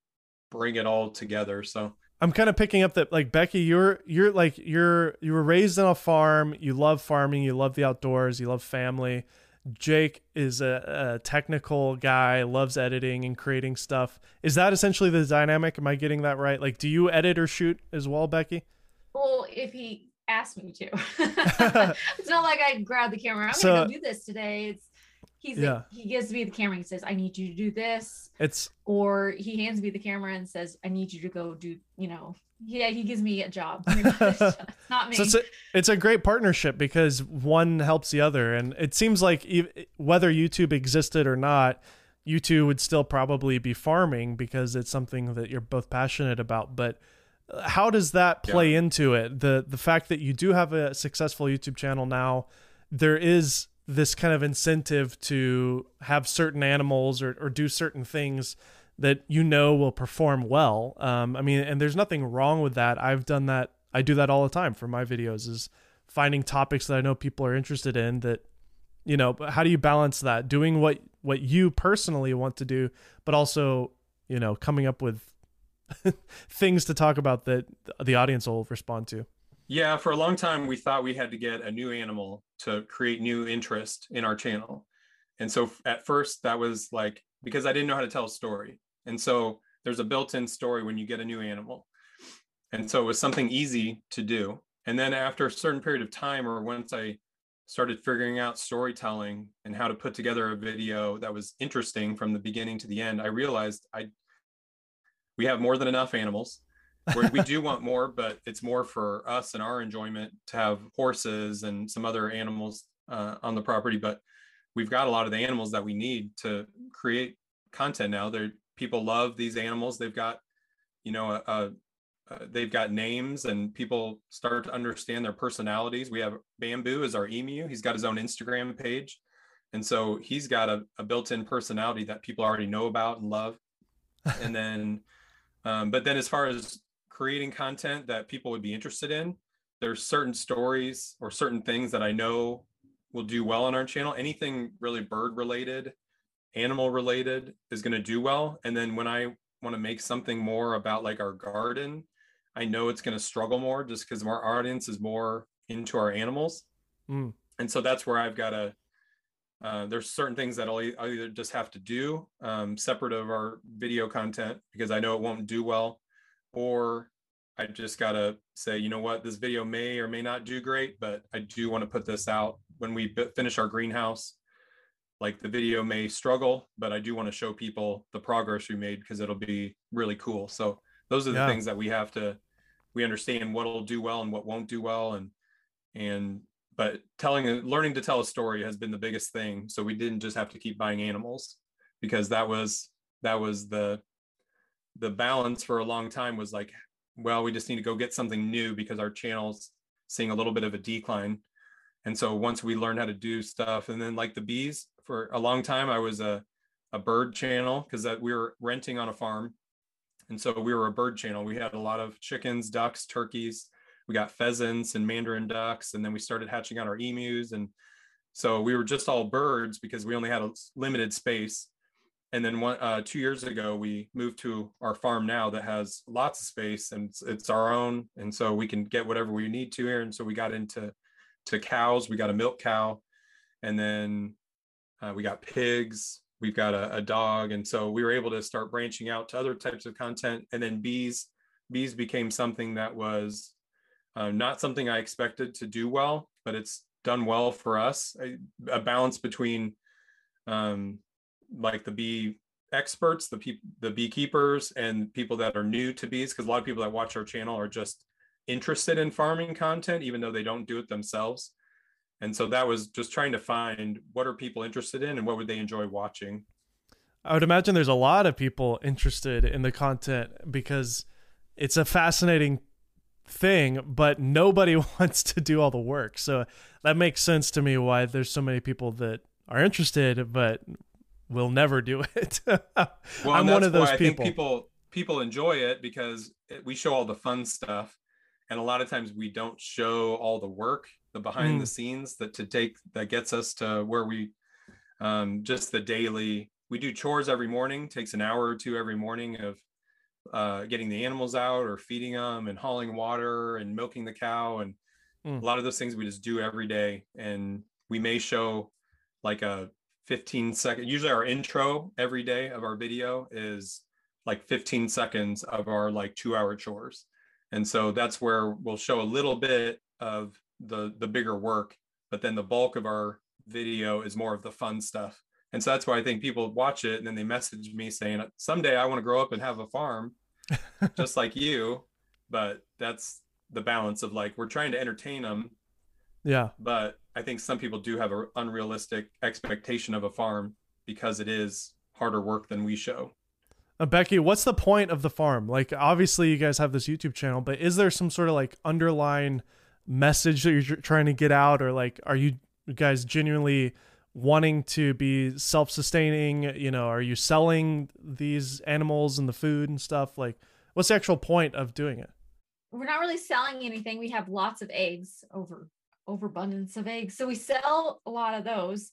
bring it all together. So I'm kind of picking up that like Becky, you're you're like you're you were raised on a farm. You love farming. You love the outdoors. You love family. Jake is a, a, technical guy, loves editing and creating stuff. Is that essentially the dynamic? Am I getting that right? Like, do you edit or shoot as well, Becky? Well, if he asked me to, <laughs> <laughs> it's not like I grab the camera. I'm so, gonna go do this today. It's he's yeah. he gives me the camera and says i need you to do this it's or he hands me the camera and says i need you to go do you know yeah he gives me a job. <laughs> <laughs> It's not me. So it's a, it's a great partnership because one helps the other. And it seems like whether youtube existed or not you two would still probably be farming because it's something that you're both passionate about. But uh, how does that play yeah. into it? The the fact that you do have a successful youtube channel now there is this kind of incentive to have certain animals or, or do certain things that you know will perform well. Um, I mean, and there's nothing wrong with that. I've done that. I do that all the time for my videos is finding topics that I know people are interested in that, you know, how do you balance that? Doing what, what you personally want to do, but also, you know, coming up with <laughs> things to talk about that the audience will respond to. Yeah, for a long time, we thought we had to get a new animal to create new interest in our channel. And so at first, that was like because I didn't know how to tell a story. And so there's a built in story when you get a new animal. And so it was something easy to do. And then after a certain period of time, or once I started figuring out storytelling and how to put together a video that was interesting from the beginning to the end, I realized I we have more than enough animals we do want more, <laughs> but it's more for us and our enjoyment to have horses and some other animals uh, on the property. But we've got a lot of the animals that we need to create content now. There, people love these animals. They've got, you know, a, a, a, they've got names, and people start to understand their personalities. We have Bamboo as our emu. He's got his own Instagram page, and so he's got a, a built-in personality that people already know about and love. <laughs> and then um, but then as far as creating content that people would be interested in. There's certain stories or certain things that I know will do well on our channel. Anything really bird related, animal related is going to do well. And then when I want to make something more about like our garden, I know it's going to struggle more just because our audience is more into our animals. Mm. And so that's where I've got to, uh, there's certain things that I'll, I'll, either just have to do um, separate of our video content because I know it won't do well, or I just got to say, you know what, this video may or may not do great, but I do want to put this out when we finish our greenhouse. Like the video may struggle, but I do want to show people the progress we made because it'll be really cool. So those are the yeah. things that we have to we understand what'll do well and what won't do well and and but telling learning to tell a story has been the biggest thing so we didn't just have to keep buying animals because that was that was the the balance for a long time was like well we just need to go get something new because our channel's seeing a little bit of a decline and so once we learned how to do stuff and then like the bees for a long time i was a, a bird channel because that we were renting on a farm. And so we were a bird channel. We had a lot of chickens ducks turkeys. We got pheasants and mandarin ducks and then we started hatching out our emus. And so we were just all birds because we only had a limited space. And then one uh, two years ago we moved to our farm now that has lots of space and it's, it's, our own. And so we can get whatever we need to here. And so we got into to cows we got a milk cow. And then uh, we got pigs we've got a, a, dog. And so we were able to start branching out to other types of content. And then bees bees became something that was uh, not something i expected to do well but it's done well for us. A, a balance between um, like the bee experts, the people, the beekeepers, and people that are new to bees. Because a lot of people that watch our channel are just interested in farming content, even though they don't do it themselves. And so that was just trying to find what are people interested in and what would they enjoy watching. I would imagine there's a lot of people interested in the content because it's a fascinating thing, but nobody <laughs> wants to do all the work. So that makes sense to me why there's so many people that are interested but will never do <laughs> it. well, I'm one of those people. I think people people enjoy it because we show all the fun stuff, and a lot of times we don't show all the work, the behind mm. the scenes that to take that gets us to where we um, just the daily. We do chores every morning. Takes an hour or two every morning of uh, getting the animals out or feeding them and hauling water and milking the cow and mm. a lot of those things we just do every day. And we may show like a 15 second usually our intro every day of our video is like 15 seconds of our like two hour chores and so that's where we'll show a little bit of the the bigger work but then the bulk of our video is more of the fun stuff. And so that's why i think people watch it and then they message me saying someday i want to grow up and have a farm <laughs> just like you. But that's the balance of like we're trying to entertain them yeah. but I think some people do have an unrealistic expectation of a farm because it is harder work than we show. Uh, Becky, what's the point of the farm? Like, obviously, you guys have this YouTube channel, but is there some sort of like underlying message that you're trying to get out, or like, are you guys genuinely wanting to be self-sustaining? You know, are you selling these animals and the food and stuff? Like, what's the actual point of doing it? We're not really selling anything. We have lots of eggs over overabundance of eggs. So we sell a lot of those.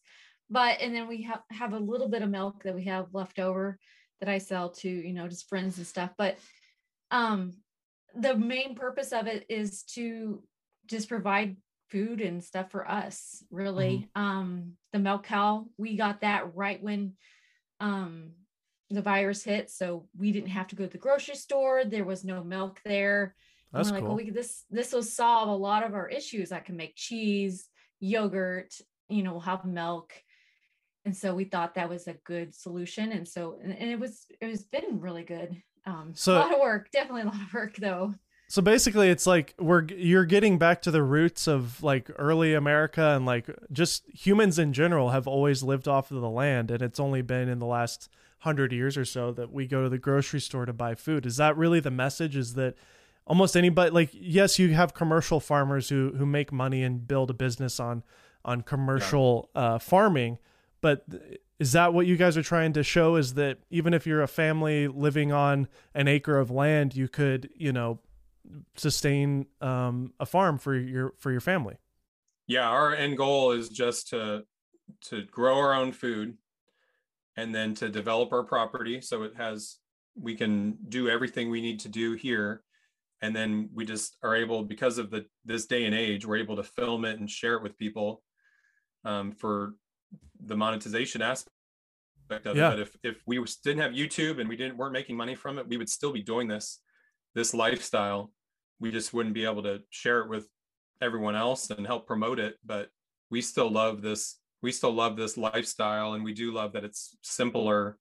But and then we have have a little bit of milk that we have left over that I sell to, you know, just friends and stuff. But um the main purpose of it is to just provide food and stuff for us, really. Mm-hmm. Um the milk cow, we got that right when um the virus hit. So we didn't have to go to the grocery store. There was no milk there. That's like, cool. well, we could, this this will solve a lot of our issues. I can make cheese, yogurt, you know, we'll have milk. And so we thought that was a good solution. And so and, and it was it was been really good. Um so, a lot of work, definitely a lot of work though. So basically it's like we're you're getting back to the roots of like early America and like just humans in general have always lived off of the land and it's only been in the last 100 years or so that we go to the grocery store to buy food. Is that really the message is that almost anybody like yes you have commercial farmers who who make money and build a business on on commercial yeah. uh, farming but is that what you guys are trying to show is that even if you're a family living on an acre of land you could you know sustain um, a farm for your for your family? Yeah our end goal is just to to grow our own food and then to develop our property. So it has we can do everything we need to do here. And then we just are able because of the this day and age we're able to film it and share it with people um, for the monetization aspect of yeah. it but if if we didn't have youtube and we didn't weren't making money from it we would still be doing this this lifestyle we just wouldn't be able to share it with everyone else and help promote it but we still love this we still love this lifestyle and we do love that it's simpler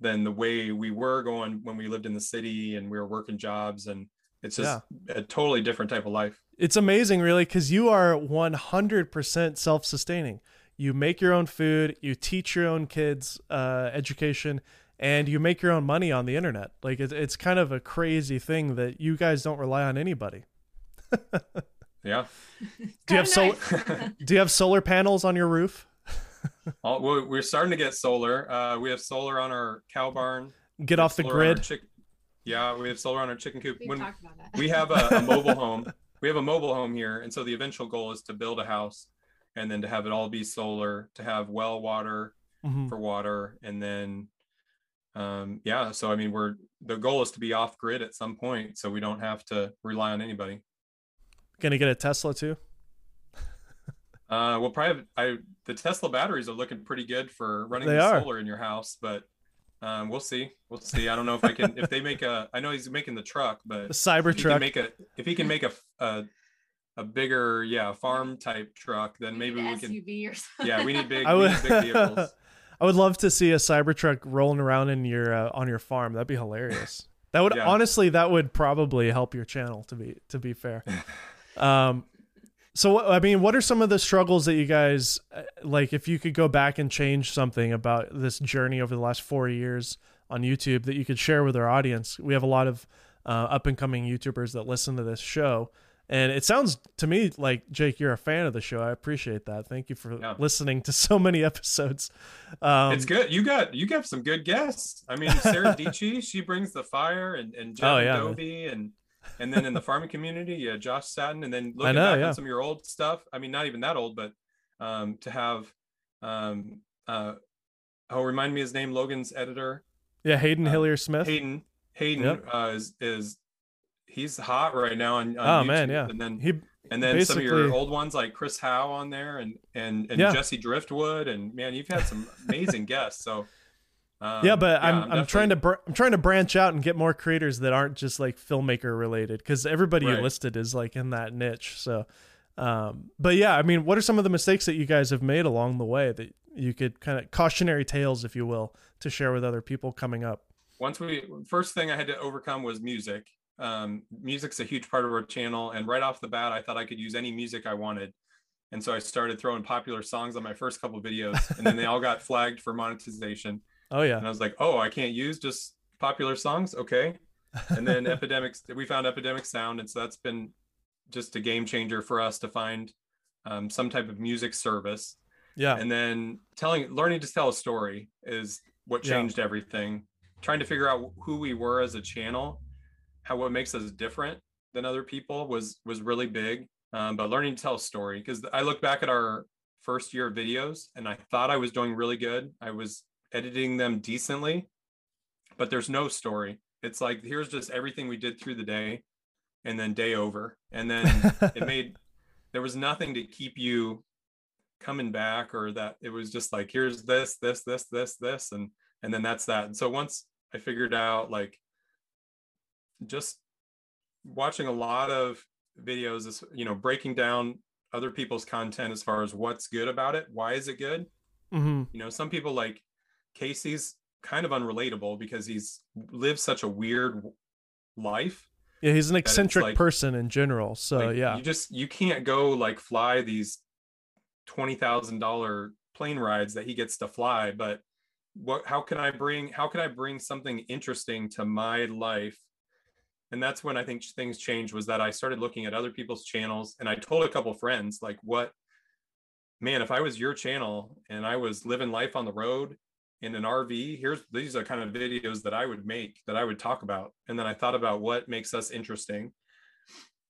than the way we were going when we lived in the city and we were working jobs and it's just yeah. a totally different type of life. It's amazing, really, because you are 100% self sustaining. You make your own food, you teach your own kids uh, education, and you make your own money on the internet. Like it's it's kind of a crazy thing that you guys don't rely on anybody. <laughs> yeah. Do you have solar? <laughs> do you have solar panels on your roof? <laughs> well, we're starting to get solar. Uh, we have solar on our cow barn. Get off the grid. Chick- yeah, we have solar on our chicken coop. We when we have a, a mobile home, we have a mobile home here, and so the eventual goal is to build a house, and then to have it all be solar, to have well water mm-hmm. for water, and then, um, yeah. So I mean, we're the goal is to be off grid at some point, so we don't have to rely on anybody. Gonna get a Tesla too. Uh, well, probably I the Tesla batteries are looking pretty good for running they the are. solar in your house, but um, we'll see. We'll see. I don't know if I can. if they make a, I know he's making the truck, but the Cybertruck. Make a if he can make a a, a bigger, yeah, farm type truck, then maybe we can. SUV or something. Yeah, we need big. I would, big vehicles. <laughs> I would love to see a Cybertruck rolling around in your uh, on your farm. That'd be hilarious. <laughs> That would yeah. honestly, that would probably help your channel. To be to be fair. Um, so I mean, what are some of the struggles that you guys uh, like? If you could go back and change something about this journey over the last four years on YouTube that you could share with our audience, we have a lot of uh, up and coming YouTubers that listen to this show, and it sounds to me like Jake, you're a fan of the show. I appreciate that. Thank you for yeah. listening to so many <laughs> episodes. Um, it's good. You got you got some good guests. I mean, Sarah <laughs> Dietschy, she brings the fire, and and Jen oh, yeah, Dovey, and and then in the farming community, yeah, Josh Sattin, and then looking know, back yeah. on some of your old stuff. I mean, not even that old, but um, to have, um, uh, oh, remind me his name, Logan's editor. Yeah, Hayden uh, Hillier Smith. Hayden, Hayden yep. uh, is is he's hot right now on, on oh YouTube. man, yeah. And then he and then some of your old ones like Chris Hau on there, and and and yeah. Jesse Driftwood, and man, you've had some amazing guests. So um, yeah, but yeah, I'm I'm, I'm trying to br- I'm trying to branch out and get more creators that aren't just like filmmaker related because everybody right. listed is like in that niche. So, um, but yeah, I mean, what are some of the mistakes that you guys have made along the way that you could kind of cautionary tales, if you will, to share with other people coming up? Once we first thing I had to overcome was music. Um, music's a huge part of our channel, and right off the bat, I thought I could use any music I wanted. And so I started throwing popular songs on my first couple videos, and then they all got flagged for monetization. Oh yeah. And I was like, oh, I can't use just popular songs. Okay. And then <laughs> epidemics, we found epidemic sound, and so that's been just a game changer for us to find um, some type of music service. Yeah. And then telling, learning to tell a story is what changed yeah. everything. Trying to figure out who we were as a channel, how what makes us different than other people was was really big. Um, but learning to tell a story because I look back at our first year of videos and I thought I was doing really good. I was editing them decently, but there's no story. It's like here's just everything we did through the day and then day over. And then it <laughs> made there was nothing to keep you coming back or that it was just like here's this, this, this, this, this, and and then that's that. And so once I figured out like just watching a lot of videos is you know breaking down other people's content as far as what's good about it why is it good mm-hmm. you know some people like Casey's kind of unrelatable because he's lived such a weird life. Yeah, he's an eccentric like, person in general. So like, yeah, you just you can't go like fly these twenty thousand dollar plane rides that he gets to fly. But what? How can I bring? How can I bring something interesting to my life? And that's when I think things changed. Was that I started looking at other people's channels, and I told a couple friends like, "What, man? If I was your channel and I was living life on the road in an RV, here's these are kind of videos that I would make that I would talk about. And then I thought about what makes us interesting.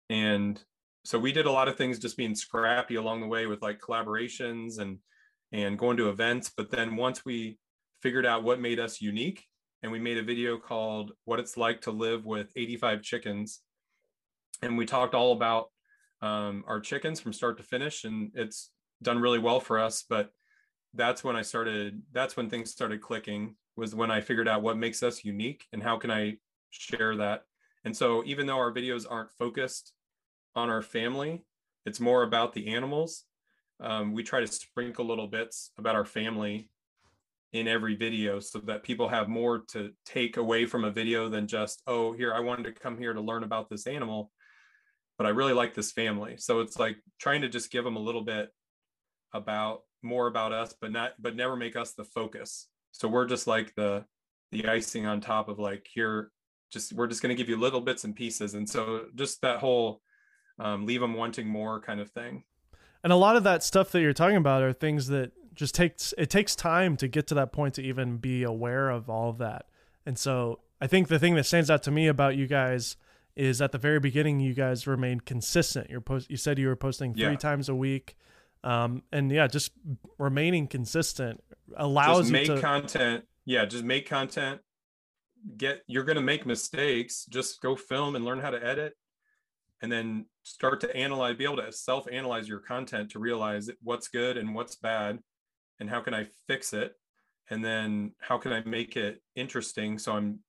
And so we did a lot of things just being scrappy along the way with like collaborations and and going to events. But then once we figured out what made us unique, and we made a video called What It's Like to Live with 85 Chickens. And we talked all about um, our chickens from start to finish, and it's done really well for us. But that's when I started, that's when things started clicking, was when I figured out what makes us unique and how can I share that. And so even though our videos aren't focused on our family, it's more about the animals. Um, we try to sprinkle little bits about our family in every video so that people have more to take away from a video than just, oh, here, I wanted to come here to learn about this animal, but I really like this family. So it's like trying to just give them a little bit about more about us, but not but never make us the focus. So we're just like the the icing on top of like here just we're just going to give you little bits and pieces and so just that whole um, leave them wanting more kind of thing and a lot of that stuff that you're talking about are things that just takes it takes time to get to that point to even be aware of all of that. And so i think the thing that stands out to me about you guys is at the very beginning you guys remained consistent. You're post you said you were posting three yeah. times a week. Um, and yeah just remaining consistent allows just make you to content. Yeah just make content. Get you're going to make mistakes. Just go film and learn how to edit and then start to analyze be able to self analyze your content to realize what's good and what's bad and how can i fix it? And then how can i make it interesting so i'm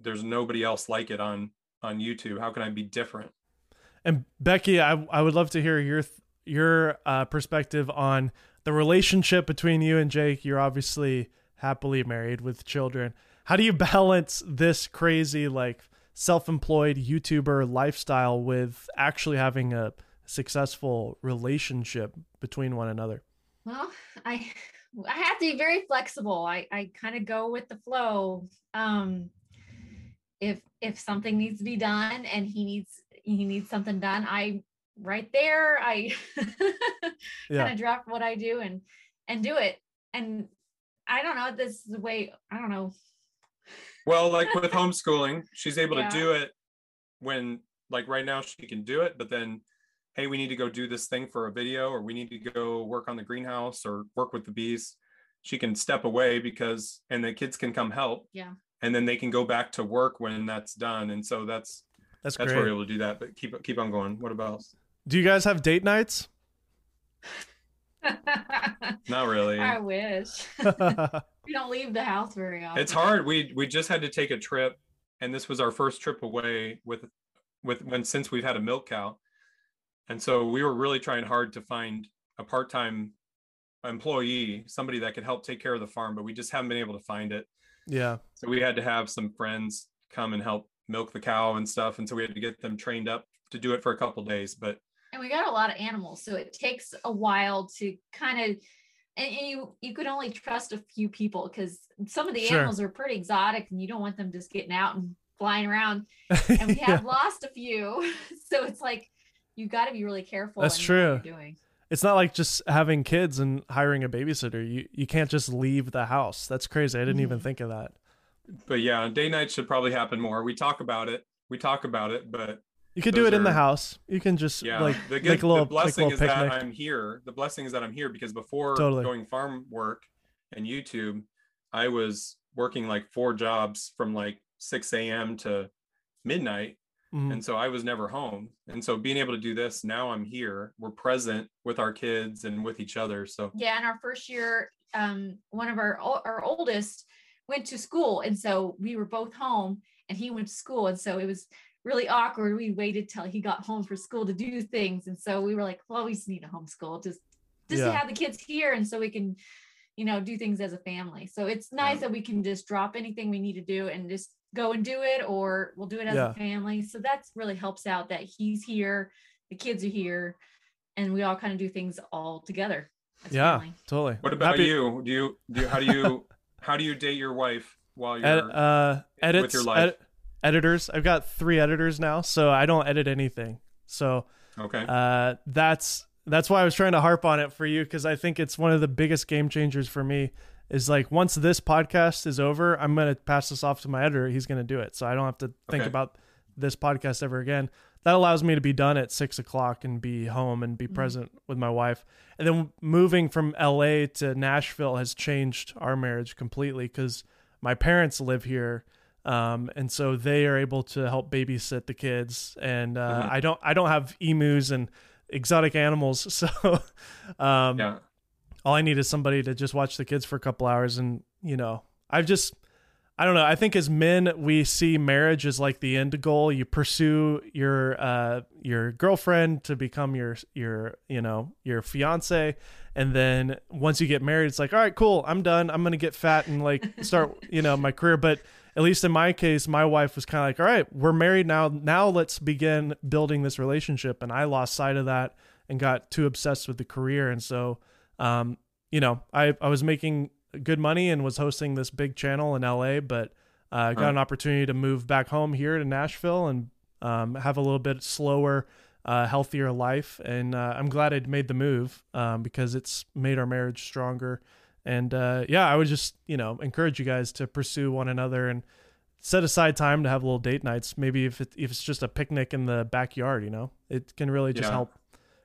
there's nobody else like it on on youtube? How can i be different? And becky i, I would love to hear your your uh, perspective on the relationship between you and jake. You're obviously happily married with children. How do you balance this crazy like self-employed YouTuber lifestyle with actually having a successful relationship between one another? Well, I I have to be very flexible. I I kind of go with the flow. Um if if something needs to be done and he needs he needs something done, I right there I <laughs> kind of drop what I do and and do it. And I don't know, this is the way I don't know well, like with <laughs> homeschooling, she's able yeah. to do it when, like right now, she can do it, but then, hey, we need to go do this thing for a video, or we need to go work on the greenhouse or work with the bees. She can step away because, and the kids can come help. Yeah. And then they can go back to work when that's done. And so that's, that's, that's where we're able to do that. But keep, keep on going. What about? Do you guys have date nights? <laughs> Not really. I wish. <laughs> <laughs> we don't leave the house very often. It's hard. We we just had to take a trip, and this was our first trip away with with when since we've had a milk cow, and so we were really trying hard to find a part time employee, somebody that could help take care of the farm, but we just haven't been able to find it. Yeah. So we had to have some friends come and help milk the cow and stuff, and so we had to get them trained up to do it for a couple days, but and we got a lot of animals so it takes a while to kind of and, and you you could only trust a few people because some of the sure. animals are pretty exotic and you don't want them just getting out and flying around <laughs> and we have lost a few <laughs> so it's like you got to be really careful that's true doing it's not like just having kids and hiring a babysitter you you can't just leave the house that's crazy i didn't mm-hmm. even think of that but yeah day night should probably happen more we talk about it we talk about it but you could do it are, in the house. You can just yeah. like the good, make a little, the blessing is picnic. that I'm here. The blessing is that I'm here because before totally. going farm work and YouTube, I was working like four jobs from like 6 a.m. to midnight. Mm-hmm. And so I was never home. And so being able to do this, now I'm here. We're present with our kids and with each other. So yeah, in our first year, um, one of our our oldest went to school. And so we were both home and he went to school. And so it was really awkward. We waited till he got home for school to do things. And so we were like, well, we just need a homeschool just just yeah. to have the kids here and so we can, you know, do things as a family. So it's nice yeah. that we can just drop anything we need to do and just go and do it or we'll do it as yeah. a family. So that's really helps out that he's here, the kids are here, and we all kind of do things all together. Yeah, family. totally. What about Happy- you? Do you do you, how do you <laughs> how do you date your wife while you're Ed, uh, edits, with your life? Ed- editors. I've got three editors now, so I don't edit anything. So okay, uh, that's that's why I was trying to harp on it for you because I think it's one of the biggest game changers for me. Is like once this podcast is over, I'm gonna pass this off to my editor. He's gonna do it, so I don't have to think okay. about this podcast ever again. That allows me to be done at six o'clock and be home and be mm-hmm. present with my wife. And then moving from LA to Nashville has changed our marriage completely because my parents live here um, and so they are able to help babysit the kids. And uh, mm-hmm. I don't I don't have emus and exotic animals, <laughs> so um, yeah. All I need is somebody to just watch the kids for a couple hours. And you know, I've just I don't know. I think as men, we see marriage as like the end goal. You pursue your uh, your girlfriend to become your your you know your fiance, and then once you get married, it's like all right, cool. I'm done. I'm gonna get fat and like <laughs> start you know my career. But at least in my case, my wife was kind of like, all right, we're married now. Now let's begin building this relationship. And I lost sight of that and got too obsessed with the career. And so, um, you know, I, I was making good money and was hosting this big channel in LA, but uh, got huh. an opportunity to move back home here to Nashville and um, have a little bit slower, uh, healthier life. And uh, I'm glad I made the move um, because it's made our marriage stronger. And uh, yeah, I would just you know encourage you guys to pursue one another and set aside time to have little date nights. Maybe if it, if it's just a picnic in the backyard, you know, it can really just yeah. help.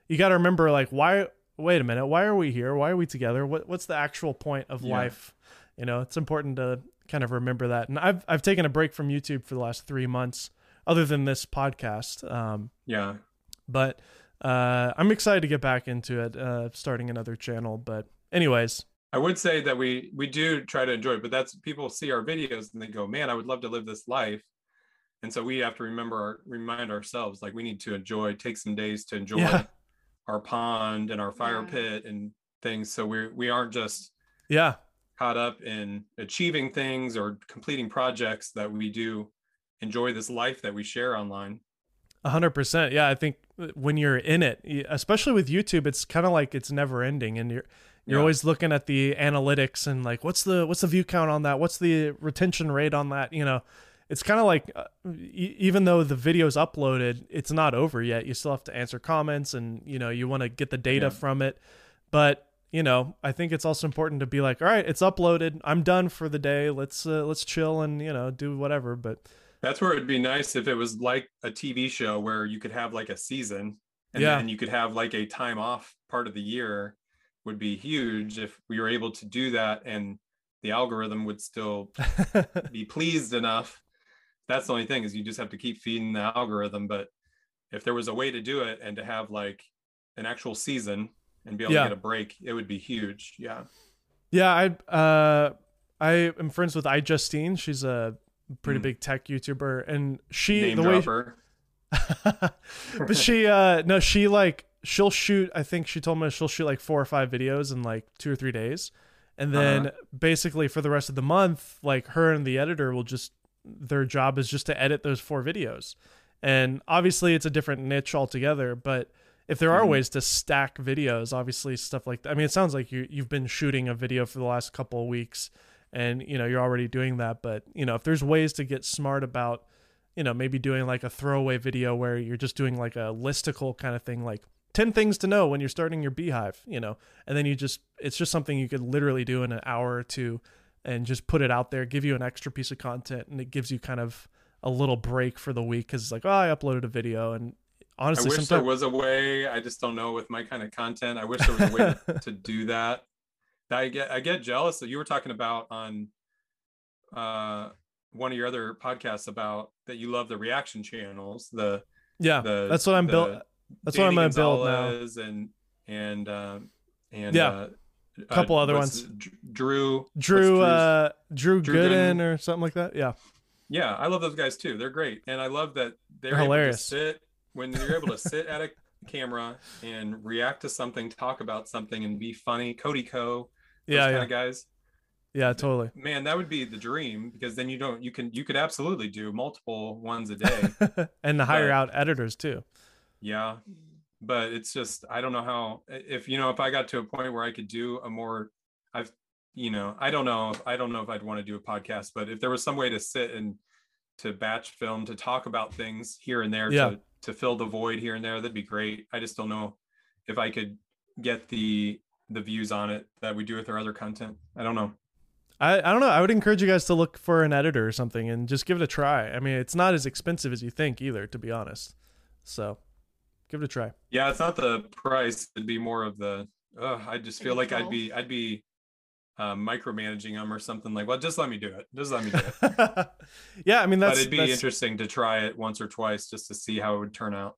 You got to remember like why wait a minute, why are we here? Why are we together? What what's the actual point of yeah. life? You know, it's important to kind of remember that. And I've I've taken a break from YouTube for the last 3 months other than this podcast. Um yeah. But uh I'm excited to get back into it uh starting another channel, but anyways, I would say that we we do try to enjoy it, but that's people see our videos and they go, "Man, I would love to live this life." And so we have to remember our, remind ourselves like we need to enjoy, take some days to enjoy yeah. Our pond and our fire yeah. pit and things. So we we aren't just yeah caught up in achieving things or completing projects that we do enjoy this life that we share online. A hundred percent. Yeah, I think uh, when you're in it, especially with YouTube, it's kind of like it's never ending, and you're you're yeah. always looking at the analytics and like what's the what's the view count on that? What's the retention rate on that? You know, it's kind of like uh, e- even though the video's uploaded, it's not over yet. You still have to answer comments and you know, you want to get the data yeah. from it. But, you know, I think it's also important to be like, all right, it's uploaded. I'm done for the day. Let's uh, let's chill and, you know, do whatever, but that's where it'd be nice if it was like a TV show where you could have like a season and yeah. then you could have like a time off part of the year would be huge if we were able to do that and the algorithm would still <laughs> be pleased enough that's the only thing is you just have to keep feeding the algorithm but if there was a way to do it and to have like an actual season and be able yeah. to get a break it would be huge yeah yeah i uh i am friends with iJustine. she's a pretty mm. big tech youtuber and she Name the dropper. way <laughs> but she uh no she like she'll shoot i think she told me she'll shoot like four or five videos in like two or three days and then uh-huh. basically for the rest of the month like her and the editor will just their job is just to edit those four videos and obviously it's a different niche altogether but if there are mm-hmm. ways to stack videos obviously stuff like that i mean it sounds like you, you've been shooting a video for the last couple of weeks and you know you're already doing that but you know if there's ways to get smart about you know maybe doing like a throwaway video where you're just doing like a listicle kind of thing like 10 things to know when you're starting your beehive, you know, and then you just, it's just something you could literally do in an hour or two and just put it out there, give you an extra piece of content. And it gives you kind of a little break for the week because it's like, oh, I uploaded a video. And honestly, I wish there was a way. I just don't know with my kind of content. I wish there was a way <laughs> to, do that. I get, I get jealous that you were talking about on, uh, one of your other podcasts about that you love the reaction channels the yeah the, that's what i'm built that's Danny what I'm gonna build now. And and uh, and yeah, uh, a couple uh, other ones. Drew, Drew, uh, Drew, Drew Gooden, Gooden or something like that. Yeah, yeah, I love those guys too. They're great, and I love that they're, they're hilarious. sit when you're able to sit at a camera and react to something, talk about something, and be funny. Cody Ko, yeah, kind yeah. of guys. Yeah, totally. Man, that would be the dream because then you don't you can you could absolutely do multiple ones a <laughs> day and the hire but, out editors too yeah but it's just i don't know how if you know if i got to a point where i could do a more i've you know i don't know i don't know if i'd want to do a podcast but if there was some way to sit and to batch film to talk about things here and there yeah. to to fill the void here and there that'd be great i just don't know if i could get the the views on it that we do with our other content i don't know I, I don't know. I would encourage you guys to look for an editor or something and just give it a try. I mean, it's not as expensive as you think either, to be honest. So give it a try. Yeah, it's not the price. It'd be more of the. Uh, I just feel like I'd be I'd be uh, micromanaging them or something like. Well, just let me do it. Just let me do it. <laughs> yeah, I mean that's. But it'd be that's... interesting to try it once or twice just to see how it would turn out.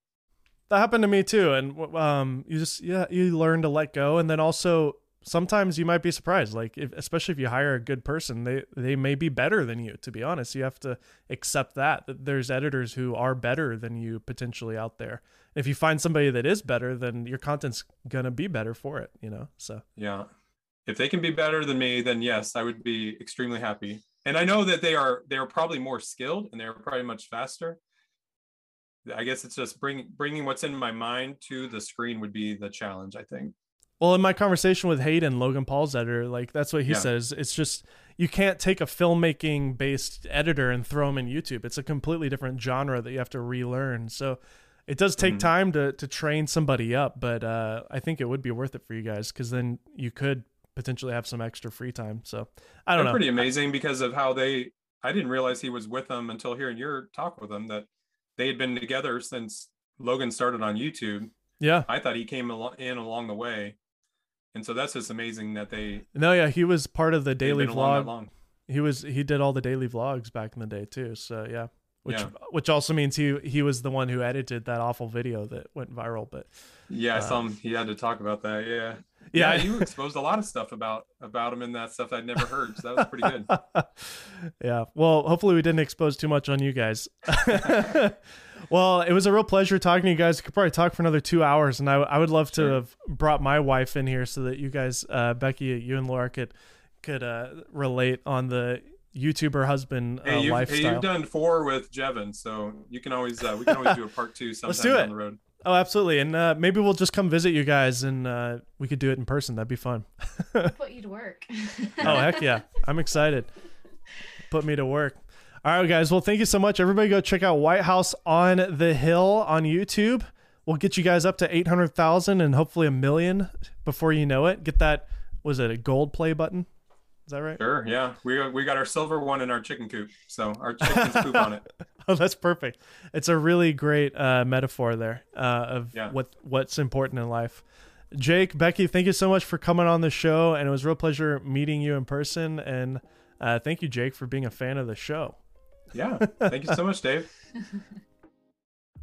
That happened to me too, and um, you just yeah you learn to let go, and then also sometimes you might be surprised like if, especially if you hire a good person they they may be better than you to be honest. You have to accept that that there's editors who are better than you potentially out there. If you find somebody that is better then your content's going to be better for it you know so. Yeah. If they can be better than me then yes i would be extremely happy. And i know that they are they are probably more skilled and they're probably much faster. I guess it's just bringing bringing what's in my mind to the screen would be the challenge i think Well, in my conversation with Hayden, Logan Paul's editor, like that's what he yeah. says. It's just you can't take a filmmaking based editor and throw him in YouTube. It's a completely different genre that you have to relearn. So it does take mm-hmm. time to to train somebody up, but uh, I think it would be worth it for you guys because then you could potentially have some extra free time. So I don't They're know. Pretty amazing because of how they. I didn't realize he was with them until hearing your talk with them that they had been together since Logan started on YouTube. Yeah, I thought he came in along the way, and so that's just amazing that they. No, yeah, he was part of the daily vlog. He was he did all the daily vlogs back in the day too. So yeah, which yeah. which also means he he was the one who edited that awful video that went viral. But yeah, uh, I saw him. He had to talk about that. Yeah. <laughs> Yeah, yeah you exposed a lot of stuff about about him and that stuff I'd never heard. So that was pretty good. <laughs> yeah. Well, hopefully we didn't expose too much on you guys. <laughs> well, it was a real pleasure talking to you guys. We could probably talk for another two hours, and I I would love to have brought my wife in here so that you guys, uh, Becky, you and Laura could could uh, relate on the YouTuber husband uh, hey, you've, lifestyle. Hey, you've done four with Jevin, so you can always uh, we can always do a part two sometime <laughs> Let's do it. down the road. Oh, absolutely, and uh, maybe we'll just come visit you guys, and uh, we could do it in person. That'd be fun. Put you to work. <laughs> oh heck yeah, I'm excited. Put me to work. All right, guys. Well, thank you so much. Everybody, go check out White House on the Hill on YouTube. We'll get you guys up to eight hundred thousand and hopefully a million before you know it. Get that was it a gold play button? Is that right? Sure. Yeah. We got, we got our silver one in our chicken coop. So our chickens poop on it. <laughs> Oh, that's perfect. It's a really great uh, metaphor there uh, of yeah. what what's important in life. Jake, Becky, thank you so much for coming on the show, and it was a real pleasure meeting you in person. And uh, thank you, Jake, for being a fan of the show. Yeah, thank you so much, Dave. <laughs>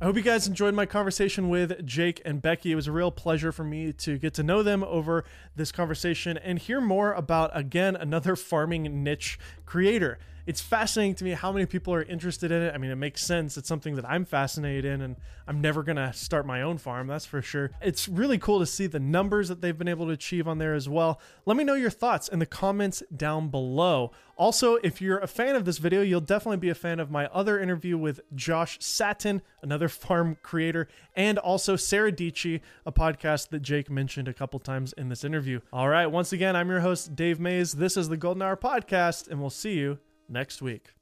I hope you guys enjoyed my conversation with Jake and Becky. It was a real pleasure for me to get to know them over this conversation and hear more about, again, another farming niche creator it's fascinating to me how many people are interested in it. I mean, it makes sense. It's something that I'm fascinated in, and I'm never going to start my own farm, that's for sure. It's really cool to see the numbers that they've been able to achieve on there as well. Let me know your thoughts in the comments down below. Also, if you're a fan of this video, you'll definitely be a fan of my other interview with Josh Sattin, another <laughs> farm creator, and also Sarah Dietschy, a podcast that Jake mentioned a couple times in this interview. All right, once again, I'm your host, Dave Maze. This is the Golden Hour Podcast, and we'll see you next week.